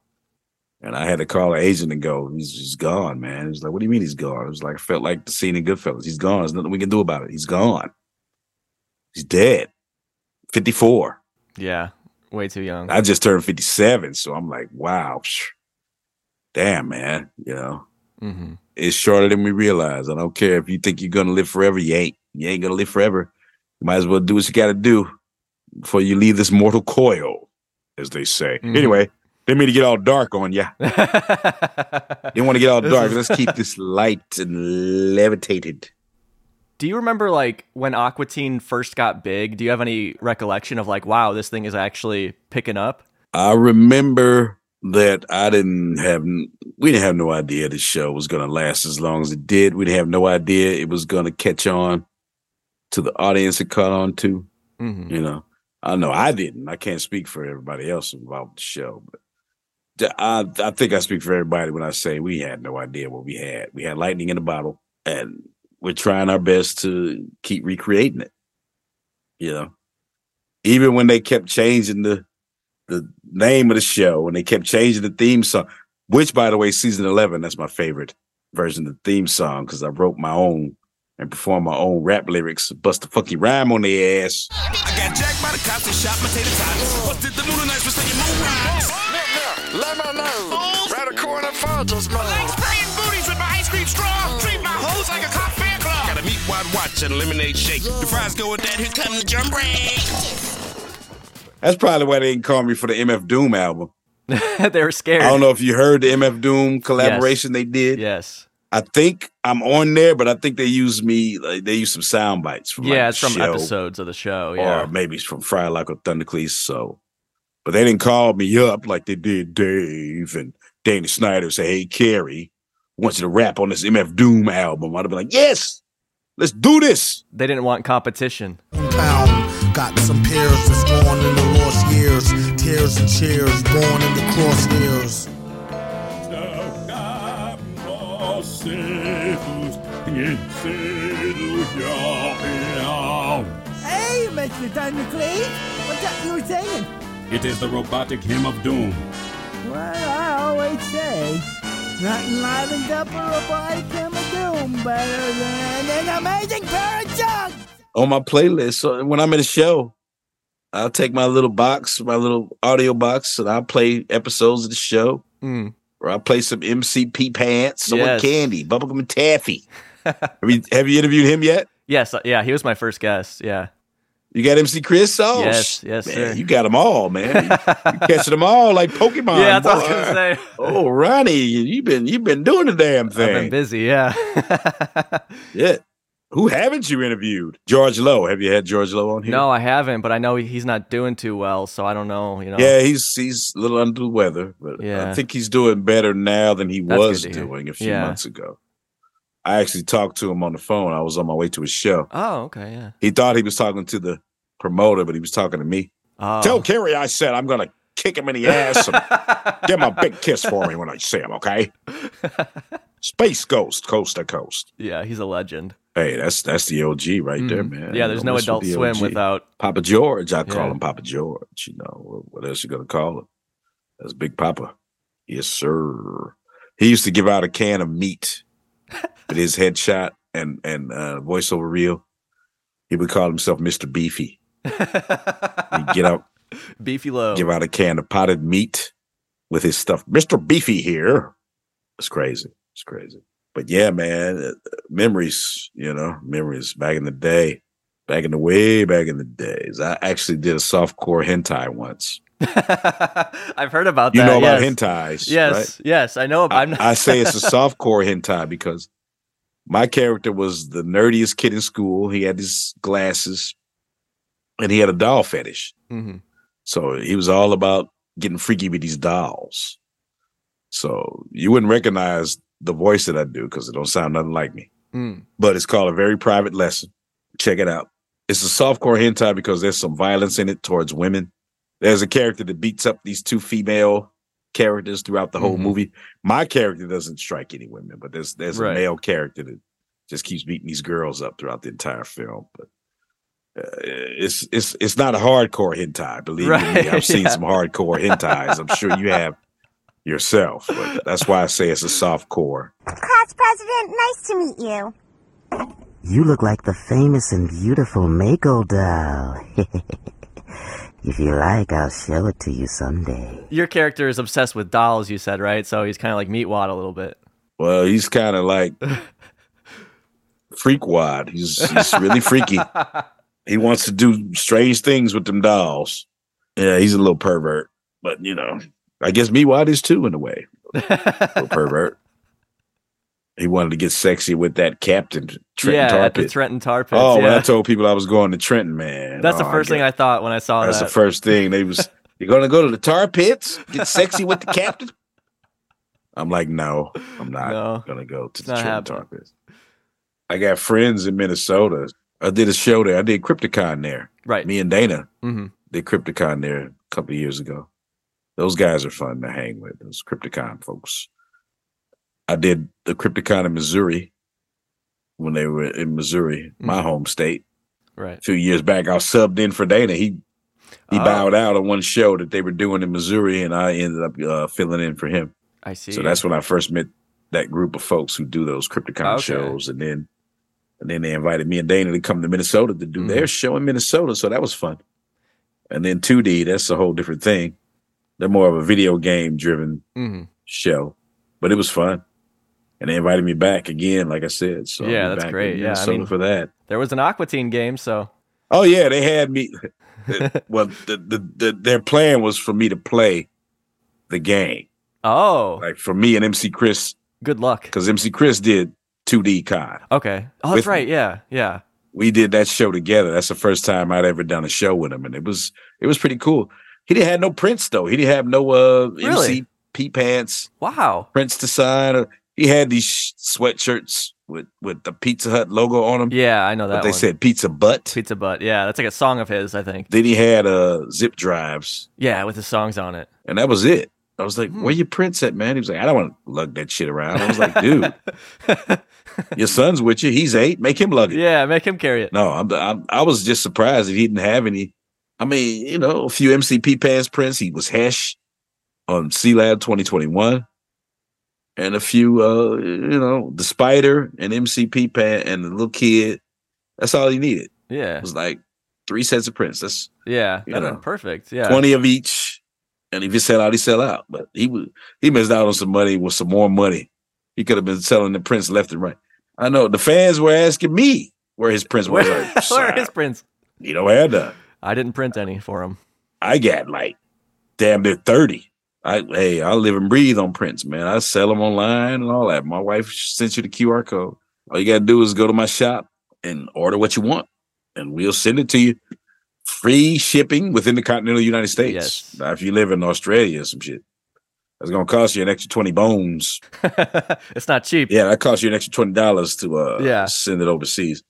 And I had to call an agent and go, he's, he's gone, man. He's like, what do you mean he's gone? It was like, I felt like the scene in Goodfellas. He's gone. There's nothing we can do about it. He's gone. He's dead. 54. Yeah. Way too young. I just turned 57. So I'm like, wow. Damn, man. You know, hmm it's shorter than we realize. I don't care if you think you're going to live forever. You ain't. You ain't going to live forever. You might as well do what you got to do before you leave this mortal coil, as they say. Mhm. Anyway, didn't mean to get all dark on ya. Didn't want to get all dark. Let's keep this light and levitated. Do you remember like when Aqua Teen first got big? Do you have any recollection of like, wow, this thing is actually picking up? I remember that I didn't have, we didn't have no idea the show was going to last as long as it did. We didn't have no idea it was going to catch on to the audience it caught on to. hmm You know, I know I didn't. I can't speak for everybody else about the show, but I, I think I speak for everybody when I say we had no idea what we had. We had lightning in a bottle, and we're trying our best to keep recreating it. You know, even when they kept changing the the name of the show and they kept changing the theme song, which, by the way, season eleven that's my favorite version of the theme song because I wrote my own and performed my own rap lyrics, bust a fucking rhyme on their ass. I got jacked by the cops and shot my tater tots. Busted the noodle knives for saying moon rocks. Let me know. Right a corner for just move. Spraying booties with my ice cream straw. Treat my hoes like a cop meat wad watch and lemonade shake. The fries go with that. Here come the drum break. That's probably why they didn't call me for the MF Doom album. they were scared. I don't know if you heard the MF Doom collaboration they did. Yes. I think I'm on there, but I think they used me. Like, they used some sound bites from Yeah, like, it's from show, episodes of the show. Yeah. or maybe it's from Friday Like a Thundercleese. So, but they didn't call me up like they did Dave and Danny Snyder. Say, "Hey, Carey, I want you to rap on this MF Doom album." I'd have been like, "Yes, let's do this." They didn't want competition. Pound. Got some peers that's gone in the lost years. Tears and cheers, born in the crosshairs. Hey, Mr. Thundercleese, what's that you were saying? It is the robotic hymn of doom. Well, I always say, nothing livens up a robotic hymn doom better than an amazing pair of jugs. on my playlist. So when I'm in a show, I'll take my little box, my little audio box, and I'll play episodes of the show. Mm. Or I'll play some MC Pee Pants, some Yes. candy, bubblegum and taffy. have, you, have you interviewed him yet? Yes. uh, Yeah. He was my first guest. Yeah. You got MC Chris? Oh, Yes, yes, man, sir. You got them all, man. you catching them all like Pokemon. yeah. That's what I was gonna say. Oh, Ronnie, you've been you've been doing the damn thing. I've been busy. Yeah. Yeah. Who haven't you interviewed? George Lowe. Have you had George Lowe on here? no, I haven't, but I know he's not doing too well, so I don't know. You know. Yeah, he's he's a little under the weather, but Yeah. I think he's doing better now than he That's was good to hear. doing a few Yeah. months ago. I actually talked to him on the phone. I was on my way to his show. Oh. Okay. Yeah. He thought he was talking to the promoter, but he was talking to me. Oh. Tell Carey I said I'm gonna kick him in the ass and give him a big kiss for me when I see him, okay? Space Ghost, coast to coast. yeah. He's a legend. Hey, that's that's the OG right there, Mhm. man. Yeah. There's no Adult Swim OG. without. Papa George. I call Yeah. him Papa George. You know, what else you gonna call him? That's Big Papa. Yes, sir. He used to give out a can of meat with his headshot and and uh, voiceover reel. He would call himself Mr. Beefy. Get out, Beefy low. give out a can of potted meat with his stuff. Mr. Beefy here. It's crazy. It's crazy. But yeah, man, uh, memories. You know, memories back in the day. Back in the way back in the days, I actually did a softcore hentai once. I've heard about You that. know about yes. hentais, Yes. right? Yes. I know. About, I, not, I say it's a softcore hentai because my character was the nerdiest kid in school. He had his glasses, and he had a doll fetish. Mhm. So he was all about getting freaky with these dolls. So you wouldn't recognize the voice that I do because it don't sound nothing like me. Mm. But it's called a very private lesson. Check it out. It's a softcore hentai because there's some violence in it towards women. There's a character that beats up these two female characters throughout the whole Mhm. movie. My character doesn't strike any women, but there's there's Right. a male character that just keeps beating these girls up throughout the entire film. But uh, it's it's it's not a hardcore hentai. Believe Right, me, I've seen yeah. some hardcore hentais. I'm sure you have yourself. But that's why I say it's a soft core. Class president, nice to meet you. You look like the famous and beautiful Mako doll. if you like, I'll show it to you someday. Your character is obsessed with dolls. You said right, so he's kind of like Meatwad a little bit. Well, he's kind of like freakwad. He's he's really freaky. He wants to do strange things with them dolls. Yeah, he's a little pervert, but you know, I guess Meatwad is too in a way. Little pervert. He wanted to get sexy with that captain Trenton yeah, Tar at the Trenton Tar Pits. Oh, when. I told people I was going to Trenton, man. That's the oh, first thing I thought when I saw That's that. That's the first thing they was. You're gonna go to the tar pits, get sexy with the captain. I'm like, no, I'm not No, gonna go to the Trenton tar pits. I got friends in Minnesota. I did a show there. I did Crypticon there. right. Me and Dana hmm did Crypticon there a couple of years ago. Those guys are fun to hang with. Those Crypticon folks. I did the Crypticon in Missouri when they were in Missouri, my home state. Right. A few years back, I subbed in for Dana. He he Oh. bowed out on one show that they were doing in Missouri, and I ended up uh, filling in for him. I see. So that's when I first met that group of folks who do those Crypticon Okay. shows, and then and then they invited me and Dana to come to Minnesota to do Mm-hmm. their show in Minnesota. So that was fun. And then 2D, that's a whole different thing. They're more of a video game driven hmm show, but it was fun. And they invited me back again, like I said. So Yeah, that's great. Yeah, I mean- for that. There was an Aqua Teen game, so Oh yeah, they had me. well, the, the, the their plan was for me to play the game, oh, like for me and MC Chris, good luck. because MC Chris did 2D Con. Okay. Oh, that's right. Yeah, yeah. we did that show together. That's the first time I'd ever done a show with him, and it was it was pretty cool. He didn't have no prints though. He didn't have no uh Really? MC Pee Pants Wow. Prints to sign. He had these sweatshirts with with the Pizza Hut logo on them, Yeah, I know that. but they one. said Pizza Butt. Pizza Butt. Yeah, that's like a song of his, I think. Then he had uh zip drives, Yeah, with the songs on it. and that was it. I was like, Hmm. "Where your Prince at, man?" He was like, "I don't want to lug that shit around." I was like, "Dude, your son's with you. He's eight. Make him lug it." Yeah, make him carry it. No, I'm, I'm I was just surprised that he didn't have any. I mean, you know, a few MC Pee Pants prints. He was Hesh on C Lab 2021, and a few, uh, you know, the Spider and MC Pee Pant and the little kid. That's all he needed. Yeah, It was like three sets of prints. That's yeah. You That'd know, been perfect. Yeah. twenty of each. And if he sell out, he sell out. But he was he missed out on some money with some more money. He could have been selling the prints left and right. I know the fans were asking me where his prints were. Was Where, like, where are his prints? you know, had none. I didn't print any for him. I got like damn near 30. I hey, I live and breathe on prints, man. I sell them online and all that. My wife sent you the QR code. All you gotta do is go to my shop and order what you want, and we'll send it to you. Free shipping within the continental United States. Yes. Now, if you live in Australia or some shit, that's gonna cost you an extra 20 bones. it's not cheap. Yeah, that costs you an extra twenty dollars to uh Yeah. send it overseas.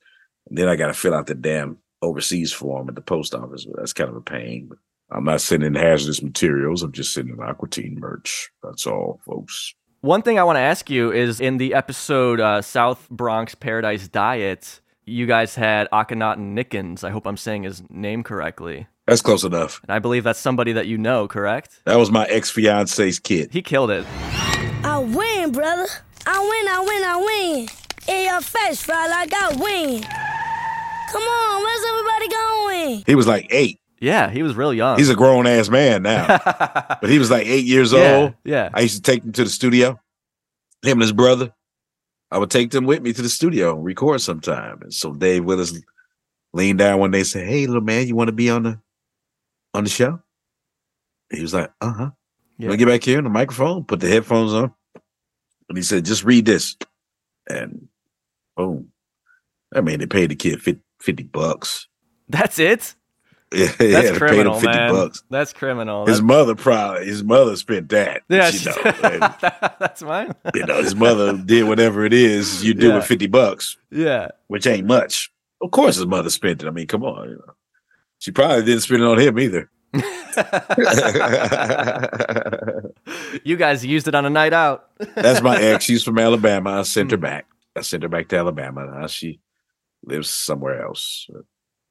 And then I gotta fill out the damn overseas form at the post office. That's kind of a pain. But I'm not sending hazardous materials. I'm just sending Aqua Teen merch. That's all, folks. One thing I want to ask you is in the episode uh, South Bronx Paradise Diet, you guys had Akhenaten Nickens. I hope I'm saying his name correctly. That's close enough. And I believe that's somebody that you know, correct? That was my ex fiance's kid. He killed it. I win, brother. I win, I win, I win. In your face, fella, like I win. Come on, where's everybody going? He was like eight. Yeah, he was real young. He's a grown ass man now. but he was like eight years Yeah, old. yeah. I used to take him to the studio. Him and his brother. I would take them with me to the studio and record sometime. And so Dave Willis leaned down one day and said, Hey little man, you want to be on the on the show? He was like, uh-huh. Yeah. Me get back here on the microphone, put the headphones on. And he said, just read this. And boom. I mean, they paid the kid 50, 50 bucks. That's it? Yeah, That's yeah, they paid him criminal, 50 man. bucks. That's criminal. His That- mother probably, his mother spent that. yeah, know, that's mine. you know, his mother did whatever it is you do Yeah. with 50 bucks, yeah. which ain't much. Of course his mother spent it. I mean, come on. You know. She probably didn't spend it on him either. You guys used it on a night out. That's my ex. She's from Alabama. I sent her hmm. back. I sent her back to Alabama. Now she lives somewhere else.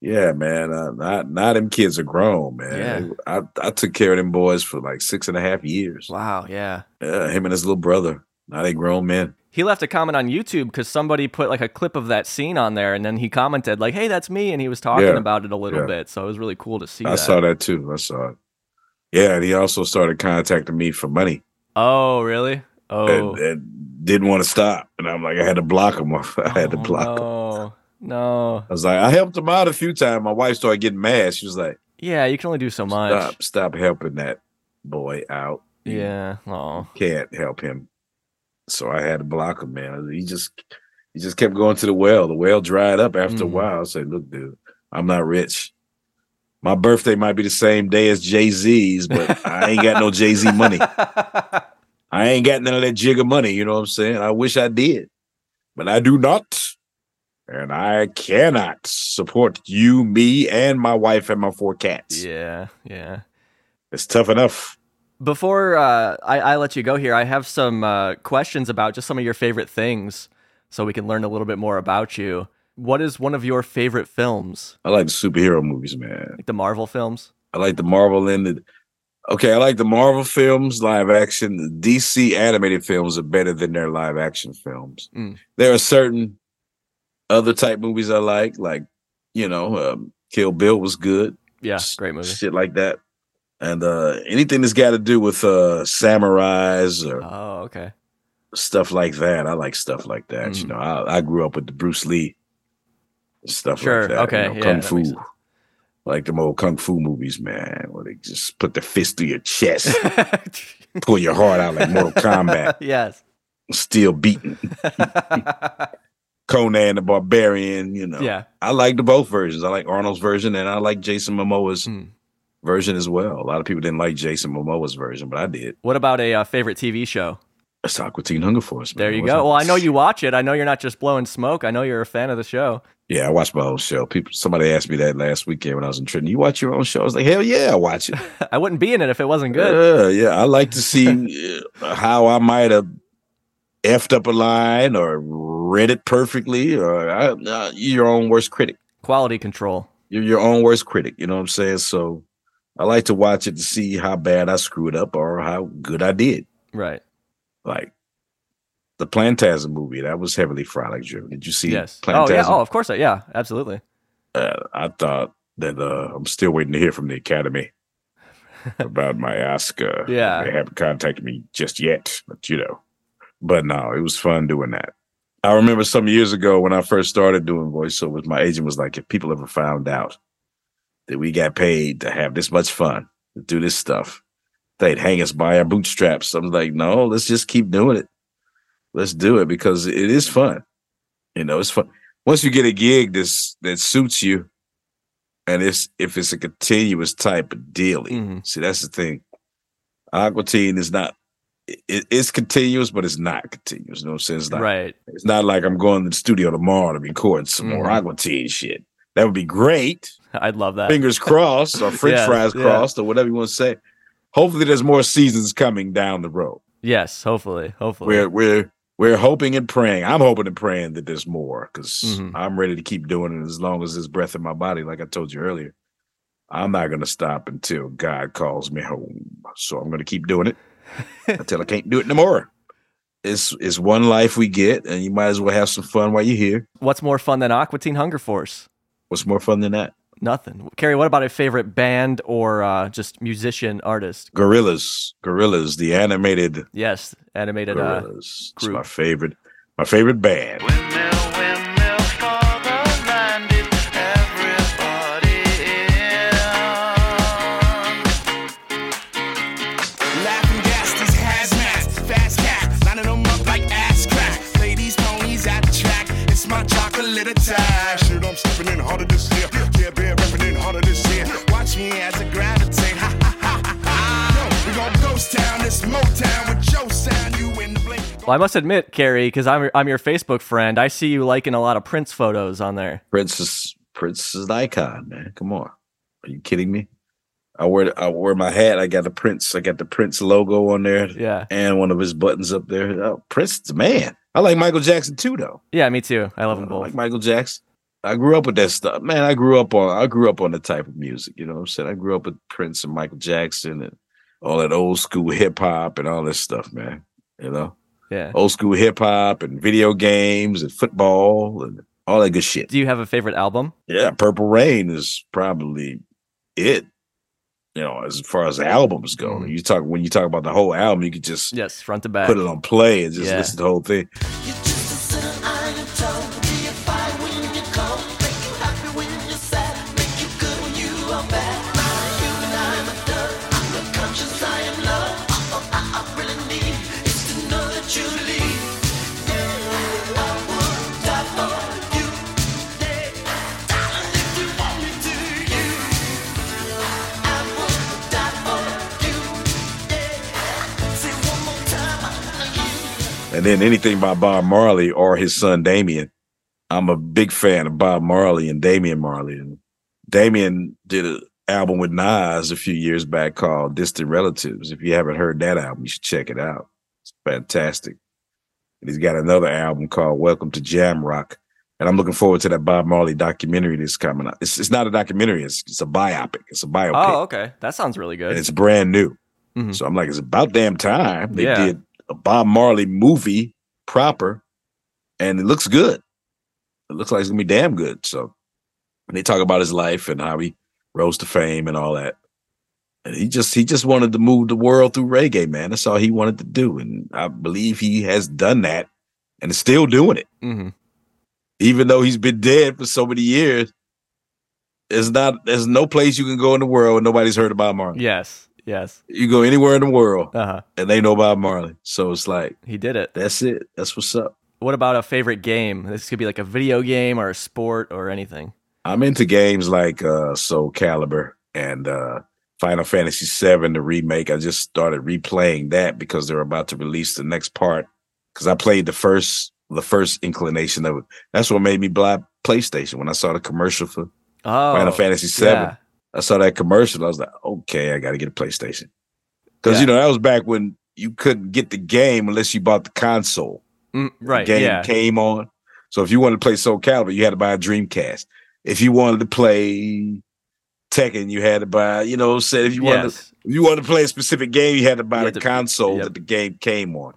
Yeah, man. Uh, not not them kids are grown, man. Yeah. I I took care of them boys for like six and a half years. Wow, yeah. Yeah, him and his little brother. Now they grown men. He left a comment on YouTube because somebody put like a clip of that scene on there, and then he commented like, "Hey, that's me," and he was talking Yeah, about it a little yeah. bit. So it was really cool to see. I that. saw that too. I saw it. Yeah, and he also started contacting me for money Oh, really? Oh, and, and didn't want to stop. And I'm like, I had to block him. I had to block him. No. I was like, I helped him out a few times. My wife started getting mad. She was like, Yeah, you can only do so much. Stop, stop helping that boy out. You Yeah. Oh, can't help him. So I had to block him, man. He just he just kept going to the well. The well dried up after a Mhm. while. I said, look, dude, I'm not rich. My birthday might be the same day as Jay Z's, but I ain't got no Jay Z money. I ain't got none of that Jigga money. You know what I'm saying? I wish I did, but I do not. And I cannot support you, me, and my wife and my four cats. yeah, yeah. It's tough enough Before uh, I, I let you go here, I have some uh, questions about just some of your favorite things so we can learn a little bit more about you. What is one of your favorite films? I like the superhero movies, man. Like the Marvel films? I like the Marvel and the okay. I like the Marvel films, live action. The DC animated films are better than their live action films. Mm. There are certain other type movies I like, like you know, um, Kill Bill was good. Yeah, great movie. Shit like that, and uh anything that's got to do with uh samurais or Oh, okay. stuff like that. I like stuff like that. Mm. You know, I, I grew up with the Bruce Lee stuff Sure, like that. okay, you know, kung that fu, like them old kung fu movies, man, where they just put the fist through your chest, pull your heart out like Mortal Kombat, yes. still beating. Conan the Barbarian, you know. Yeah. I like the both versions. I like Arnold's version and I like Jason Momoa's Hmm. version as well. A lot of people didn't like Jason Momoa's version, but I did. What about a uh, favorite TV show? It's Aqua Teen Hunger Force. Man. There you What's go. Well, I know you watch it. I know you're not just blowing smoke. I know you're a fan of the show. Yeah, I watch my own show. People, somebody asked me that last weekend when I was in Trenton. You watch your own show? I was like, hell yeah, I watch it. I wouldn't be in it if it wasn't good. Yeah, yeah. I like to see uh, how I might have effed up a line or read it perfectly. Or uh, you're your own worst critic. Quality control. You're your own worst critic. You know what I'm saying? So I like to watch it to see how bad I screwed up or how good I did. Right. Like the Plantasm movie, that was heavily Frylock driven. Did you see Yes. Plantasm? Oh yeah. Oh, of course. I, yeah. Absolutely. uh, I thought that uh, I'm still waiting to hear from the Academy about my Oscar. Yeah. they haven't contacted me just yet, but you know. But no, it was fun doing that. I remember some years ago when I first started doing voiceovers, my agent was like, "If people ever found out that we got paid to have this much fun, to do this stuff, they'd hang us by our bootstraps." I was like, "No, let's just keep doing it. Let's do it because it is fun. You know, it's fun. Once you get a gig that's that suits you, and it's if it's a continuous type of dealing. Mm-hmm. See, that's the thing. Aqua Teen is not. It, it's continuous, but it's not continuous. You know what I'm saying? It's not, Right. It's not like I'm going to the studio tomorrow to record some more Mhm. Aqua Teen shit. That would be great. I'd love that. Fingers crossed, or French Yeah, fries yeah. crossed, or whatever you want to say. Hopefully, there's more seasons coming down the road. Yes. Hopefully. Hopefully. We're we're we're hoping and praying. I'm hoping and praying that there's more because Mhm. I'm ready to keep doing it as long as there's breath in my body. Like I told you earlier, I'm not going to stop until God calls me home. So I'm going to keep doing it until I can't do it no more. It's it's one life we get, and you might as well have some fun while you're here. What's more fun than Aqua Teen Hunger Force? What's more fun than that? Nothing. Carey, what about a favorite band or uh, just musician artist? Gorillaz, Gorillaz, the animated Yes, animated. Uh, Gorillaz. it's my favorite, my favorite band. Well, I must admit, Carey, because I'm I'm your Facebook friend. I see you liking a lot of Prince photos on there. Prince is Prince is an icon, man. Come on, are you kidding me? I wear I wear my hat. I got the Prince. I got the Prince logo on there. Yeah. and one of his buttons up there. Oh, Prince, man. I like Michael Jackson too, though. Yeah, me too. I love them I both. like Michael Jackson. I grew up with that stuff, man. I grew up on I grew up on the type of music. You know what I'm saying? I grew up with Prince and Michael Jackson and all that old school hip hop and all this stuff, man. You know, Yeah. old school hip hop and video games and football and all that good shit. Do you have a favorite album? Yeah, Purple Rain is probably it. You know, as far as albums go, mm-hmm. you talk when you talk about the whole album, you could just Yes, front to back. put it on play and just Yeah. listen to the whole thing. And then anything by Bob Marley or his son Damian. I'm a big fan of Bob Marley and Damian Marley. And Damian did an album with Nas a few years back called Distant Relatives. If you haven't heard that album, you should check it out. It's fantastic. And he's got another album called Welcome to Jamrock. And I'm looking forward to that Bob Marley documentary that's coming out. It's, it's not a documentary, it's, it's a biopic. It's a biopic. Oh, okay. That sounds really good. And it's brand new. Mhm. So I'm like, it's about damn time. They Yeah. did a Bob Marley movie proper, and it looks good. It looks like it's gonna be damn good. So and they talk about his life and how he rose to fame and all that. And he just he just wanted to move the world through reggae, man. That's all he wanted to do. And I believe he has done that and is still doing it. hmm Even though he's been dead for so many years. There's not there's no place you can go in the world and nobody's heard about Marley. Yes. Yes. You go anywhere in the world Uh huh. and they know about Marley. So it's like He did it. that's it. That's what's up. What about a favorite game? This could be like a video game or a sport or anything. I'm into games like uh Soul Calibur and uh Final Fantasy VII, the remake. I just started replaying that because they're about to release the next part. Because I played the first the first inclination of it. That's what made me buy PlayStation when I saw the commercial for Oh, Final Fantasy VII. yeah. I saw that commercial. I was like, okay, I got to get a PlayStation. Because Yeah. you know that was back when you couldn't get the game unless you bought the console. Mm, right. the game yeah. came on. So if you wanted to play Soul Calibur, you had to buy a Dreamcast. If you wanted to play Tekken, you had to buy, you know, said if you wanted Yes. to, if you wanted to play a specific game, you had to buy You the to- console yep. that the game came on.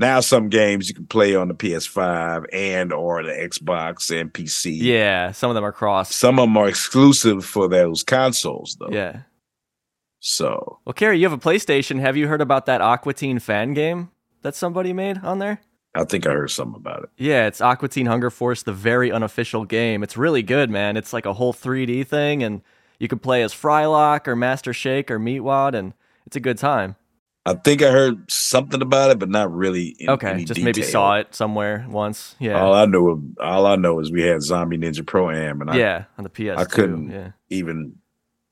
Now some games you can play on the PS5 and or the Xbox and PC. Yeah. Some of them are cross. Some of them are exclusive for those consoles though. Yeah. So Well, Carey, you have a PlayStation. Have you heard about that Aqua Teen fan game that somebody made on there? I think I heard something about it. Yeah, it's Aqua Teen Hunger Force, the very unofficial game. It's really good, man. It's like a whole 3D thing, and you can play as Frylock or Master Shake or Meatwad, and it's a good time. I think I heard something about it, but not really. In Okay, any just maybe saw it somewhere once. Yeah, All I know, all I know is we had Zombie Ninja Pro Am, and I, yeah, on the PS. I couldn't Yeah, even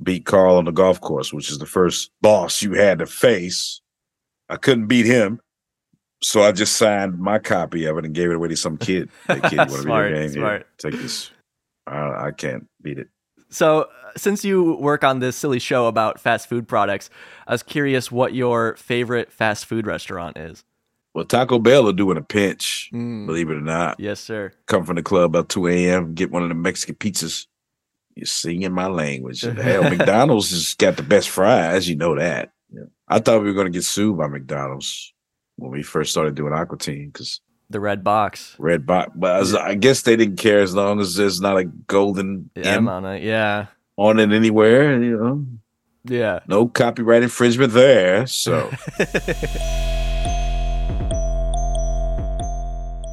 beat Carl on the golf course, which is the first boss you had to face. I couldn't beat him, so I just signed my copy of it and gave it away to some kid. Hey, kid, you want a Smart, video game? Here, take this. I, I can't beat it. So, since you work on this silly show about fast food products, I was curious what your favorite fast food restaurant is. Well, Taco Bell will do in a pinch, Mm. believe it or not. Yes, sir. Come from the club about 2 a.m., get one of the Mexican pizzas. You're singing my language. Hell, McDonald's has got the best fries. You know that. I thought we were going to get sued by McDonald's when we first started doing Aqua Teen because The red box. Red Box. But I guess they didn't care as long as there's not a golden M M on it. Yeah. On it anywhere. You know, Yeah. no copyright infringement there. So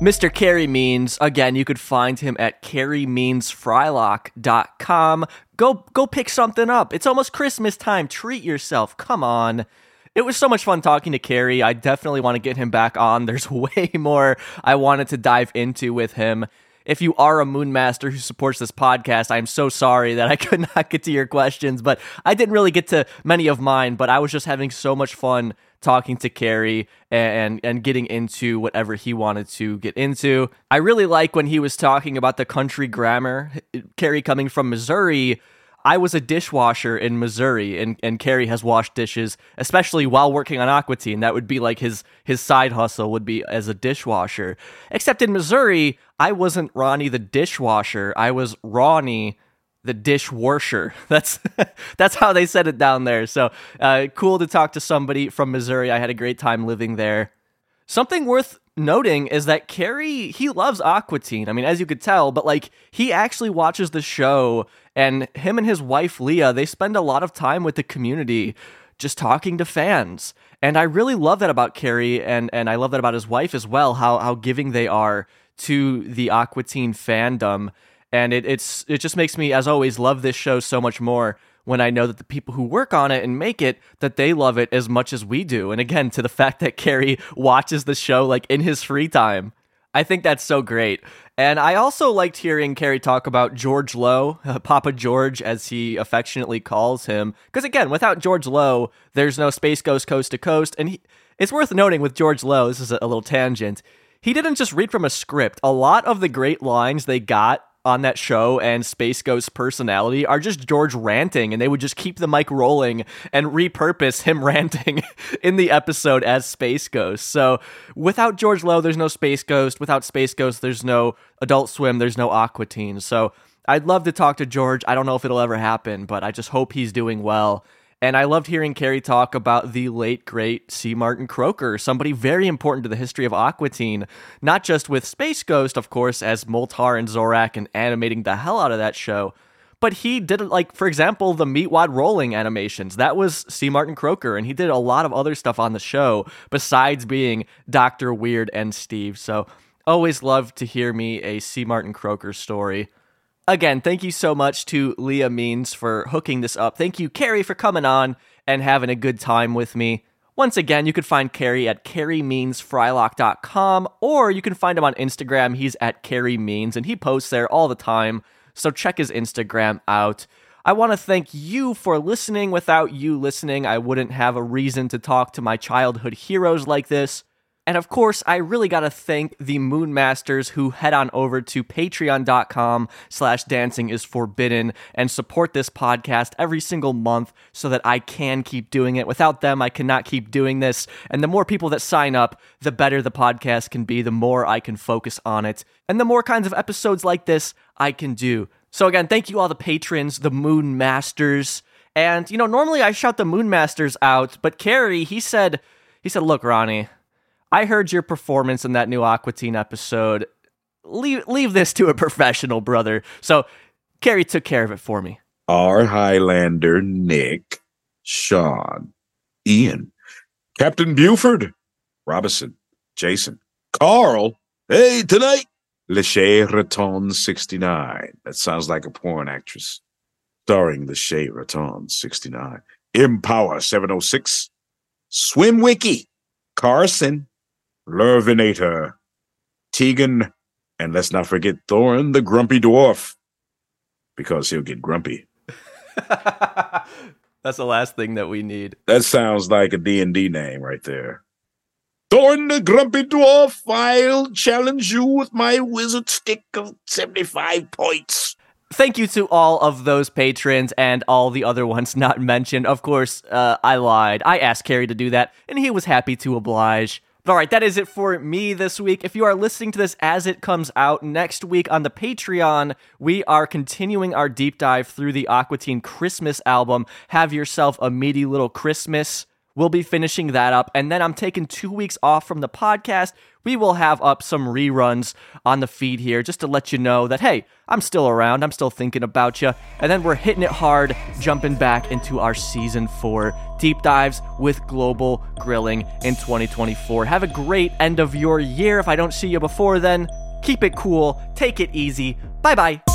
Mr. Carey Means, again, you could find him at careymeansfrylock.com. Go go pick something up. It's almost Christmas time. Treat yourself. Come on. It was so much fun talking to Carey. I definitely want to get him back on. There's way more I wanted to dive into with him. If you are a Moon Master who supports this podcast, I'm so sorry that I could not get to your questions, but I didn't really get to many of mine, but I was just having so much fun talking to Carey and and getting into whatever he wanted to get into. I really like when he was talking about the country grammar. Carey coming from Missouri, I was a dishwasher in Missouri, and, and Carey has washed dishes, especially while working on Aqua Teen. That would be like his his side hustle would be as a dishwasher. Except in Missouri, I wasn't Ronnie the dishwasher. I was Ronnie the dishwasher. That's that's how they said it down there. So uh, cool to talk to somebody from Missouri. I had a great time living there. Something worth noting is that Carey he loves Aqua Teen. I mean, as you could tell, but like he actually watches the show, and him and his wife Leah they spend a lot of time with the community, just talking to fans. And I really love that about Carey, and and I love that about his wife as well. How how giving they are to the Aqua Teen fandom, and it it's it just makes me, as always, love this show so much more when I know that the people who work on it and make it that they love it as much as we do. And again, to the fact that Carey watches the show like in his free time. I think that's so great. And I also liked hearing Carey talk about George Lowe, Papa George, as he affectionately calls him. Because again, without George Lowe, there's no Space Ghost Coast to Coast. And he, it's worth noting with George Lowe, this is a, a little tangent, he didn't just read from a script. A lot of the great lines they got on that show and Space Ghost's personality are just George ranting, and they would just keep the mic rolling and repurpose him ranting in the episode as Space Ghost. So without George Lowe, there's no Space Ghost. Without Space Ghost, there's no Adult Swim. There's no Aqua Teen. So I'd love to talk to George. I don't know if it'll ever happen, but I just hope he's doing well. And I loved hearing Carey talk about the late, great C. Martin Croker, somebody very important to the history of Aqua Teen, not just with Space Ghost, of course, as Moltar and Zorak and animating the hell out of that show, but he did, like, for example, the Meatwad rolling animations. That was C. Martin Croker, and he did a lot of other stuff on the show besides being Dr. Weird and Steve. So always love to hear me a C. Martin Croker story. Again, thank you so much to Leah Means for hooking this up. Thank you, Carey, for coming on and having a good time with me. Once again, you can find Carey at careymeansfrylock.com or you can find him on Instagram. He's at Carey Means and he posts there all the time. So check his Instagram out. I want to thank you for listening. Without you listening, I wouldn't have a reason to talk to my childhood heroes like this. And of course, I really got to thank the Moon Masters who head on over to patreon.com slash dancing is forbidden and support this podcast every single month so that I can keep doing it. Without them, I cannot keep doing this. And the more people that sign up, the better the podcast can be, the more I can focus on it, and the more kinds of episodes like this I can do. So again, thank you all the patrons, the Moon Masters. And, you know, normally I shout the Moon Masters out, but Carey, he said, he said, look, Ronnie, I heard your performance in that new Aqua Teen episode. Leave leave this to a professional, brother. So Carey took care of it for me. R. Highlander, Nick, Sean, Ian, Captain Buford, Robinson, Jason, Carl. Hey, tonight, Lachey Raton 69. That sounds like a porn actress. Starring Lachey Raton 69. Empower 706. Swim Wiki. Carson. Lurvinator, Tegan, and let's not forget Thorin, the grumpy dwarf, because he'll get grumpy. That's the last thing that we need. That sounds like a D&D name right there. Thorin, the grumpy dwarf, I'll challenge you with my wizard stick of 75 points. Thank you to all of those patrons and all the other ones not mentioned. Of course, uh, I lied. I asked Carey to do that, and he was happy to oblige. All right, that is it for me this week. If you are listening to this as it comes out next week on the Patreon, we are continuing our deep dive through the Aqua Teen Christmas album. Have yourself a meaty little Christmas. We'll be finishing that up. And then I'm taking two weeks off from the podcast. We will have up some reruns on the feed here just to let you know that, hey, I'm still around. I'm still thinking about you. And then we're hitting it hard, jumping back into our season four deep dives with global grilling in 2024. Have a great end of your year. If I don't see you before then, keep it cool, take it easy. Bye bye.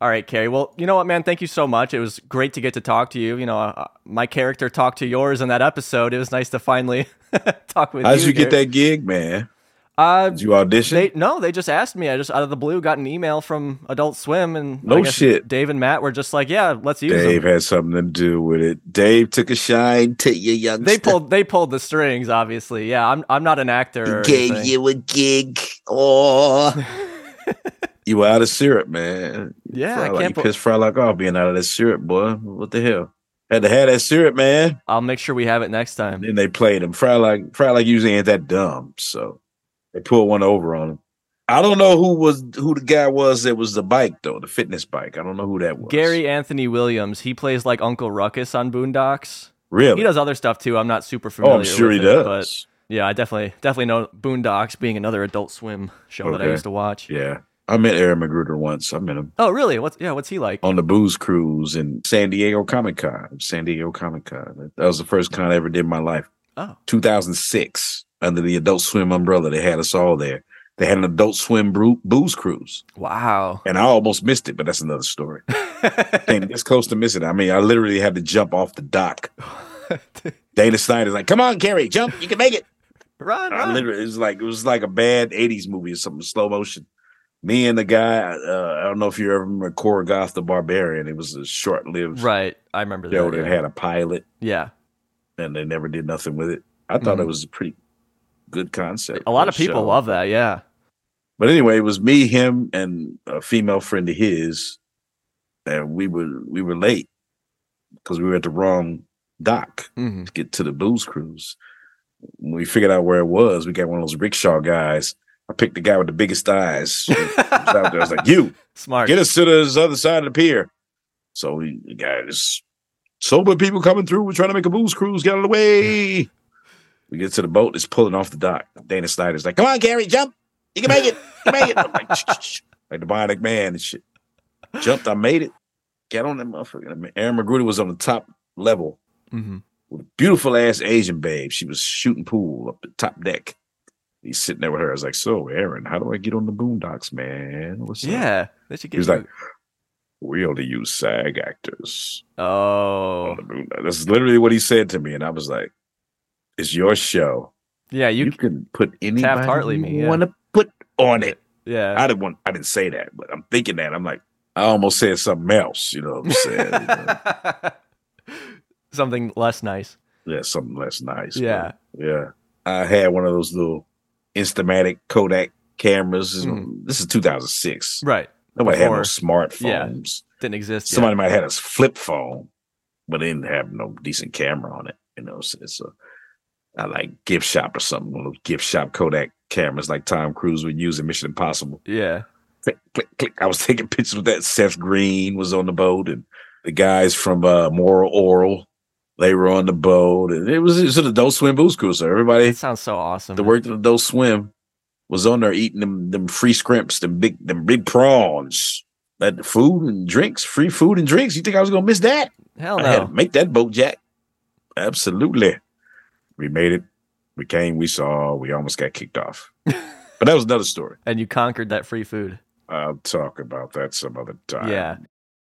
All right, Carey. Well, you know what, man? Thank you so much. It was great to get to talk to you. You know, uh, my character talked to yours in that episode. It was nice to finally talk with you. How'd you. you get that gig, man? Uh, Did you audition? They no, they just asked me. I just out of the blue got an email from Adult Swim, and No shit. Dave and Matt were just like, "Yeah, let's use it. Dave them." had something to do with it. Dave took a shine to you, youngster. They pulled they pulled the strings, obviously. Yeah, I'm I'm not an actor. Or gave you a gig. Oh. you were out of syrup, man. Yeah, Fry I like, can't you pissed Frylock off being out of that syrup, boy. What the hell? Had to have that syrup, man. I'll make sure we have it next time. Then they played him. Frylock, Frylock usually ain't that dumb, so they pulled one over on him. I don't know who was who the guy was that was the bike though, the fitness bike. I don't know who that was. Gary Anthony Williams. He plays like Uncle Ruckus on Boondocks. Really? He does other stuff too. I'm not super familiar. Oh, I'm sure with he it, does. But yeah, I definitely definitely know Boondocks being another Adult Swim show that I used to watch. Yeah. I met Aaron McGruder once. I met him Oh, really? What's yeah? What's he like? on the booze cruise in San Diego Comic Con. San Diego Comic Con. That was the first con I ever did in my life. Oh. 2006 under the Adult Swim umbrella. They had us all there. They had an Adult Swim bru- booze cruise. Wow. And I almost missed it, but that's another story. Came this close to missing it. I mean, I literally had to jump off the dock. Dana Snyder's like, come on, Carey, jump. You can make it. Run, I run. literally, it was like it was like a bad '80s movie or something, slow motion. Me and the guy, uh, I don't know if you ever remember Korgoth the Barbarian. It was a short-lived Right. I remember show that. that Yeah. had a pilot, yeah. and they never did nothing with it. I thought Mhm. it was a pretty good concept. A lot of people show. love that. Yeah. But anyway, it was me, him, and a female friend of his, and we were we were late because we were at the wrong dock Mhm. to get to the booze cruise. When we figured out where it was, we got one of those rickshaw guys. I picked the guy with the biggest eyes. He was out there. I was like, "You Smart. get us to the other side of the pier." So we, the guy is sober people coming through. We're trying to make a booze cruise. Get out of the way. We get to the boat. It's pulling off the dock. Dana Snyder's like, "Come on, Carey, jump! You can make it. You can make it." I'm like, like the Bionic Man and shit. Jumped. I made it. Get on that motherfucker. I mean, Aaron McGruder was on the top level Mhm. with a beautiful ass Asian babe. She was shooting pool up the top deck. He's sitting there with her. I was like, "So, Aaron, how do I get on the boondocks, man? What's up?" Yeah. They should get was you- like, "We only use SAG actors." Oh. on the Boondocks. That's literally what he said to me, and I was like, "It's your show. Yeah. You. You, can put anybody Hartley you yeah. want to put on it." yeah. I didn't want. I didn't say that, but I'm thinking that. I'm like, I almost said something else. You know what I'm saying? You know? Something less nice. yeah, something less nice. Yeah. yeah. I had one of those little Instamatic Kodak cameras. This is- Mhm. This is 2006. Right. Nobody had no Before- smartphones. Didn't exist. yet. Somebody might have had a flip phone, but they didn't have no decent camera on it. You know, so, so I like gift shop or something. One of those gift shop Kodak cameras like Tom Cruise would use in Mission Impossible. Yeah. Click, click, click. I was taking pictures with that. Seth Green was on the boat, and the guys from uh, Moral Orel, they were on the boat, and it was, it was an adult swim booze cruise. So everybody It sounds so awesome. The work that at adult swim was on there eating them them free scrimps, them big them big prawns. That food and drinks, free food and drinks. You think I was gonna miss that? Hell I had no. to make that boat jack. Absolutely. We made it. We came, we saw, we almost got kicked off. but that was another story. And you conquered that free food. I'll talk about that some other time. Yeah.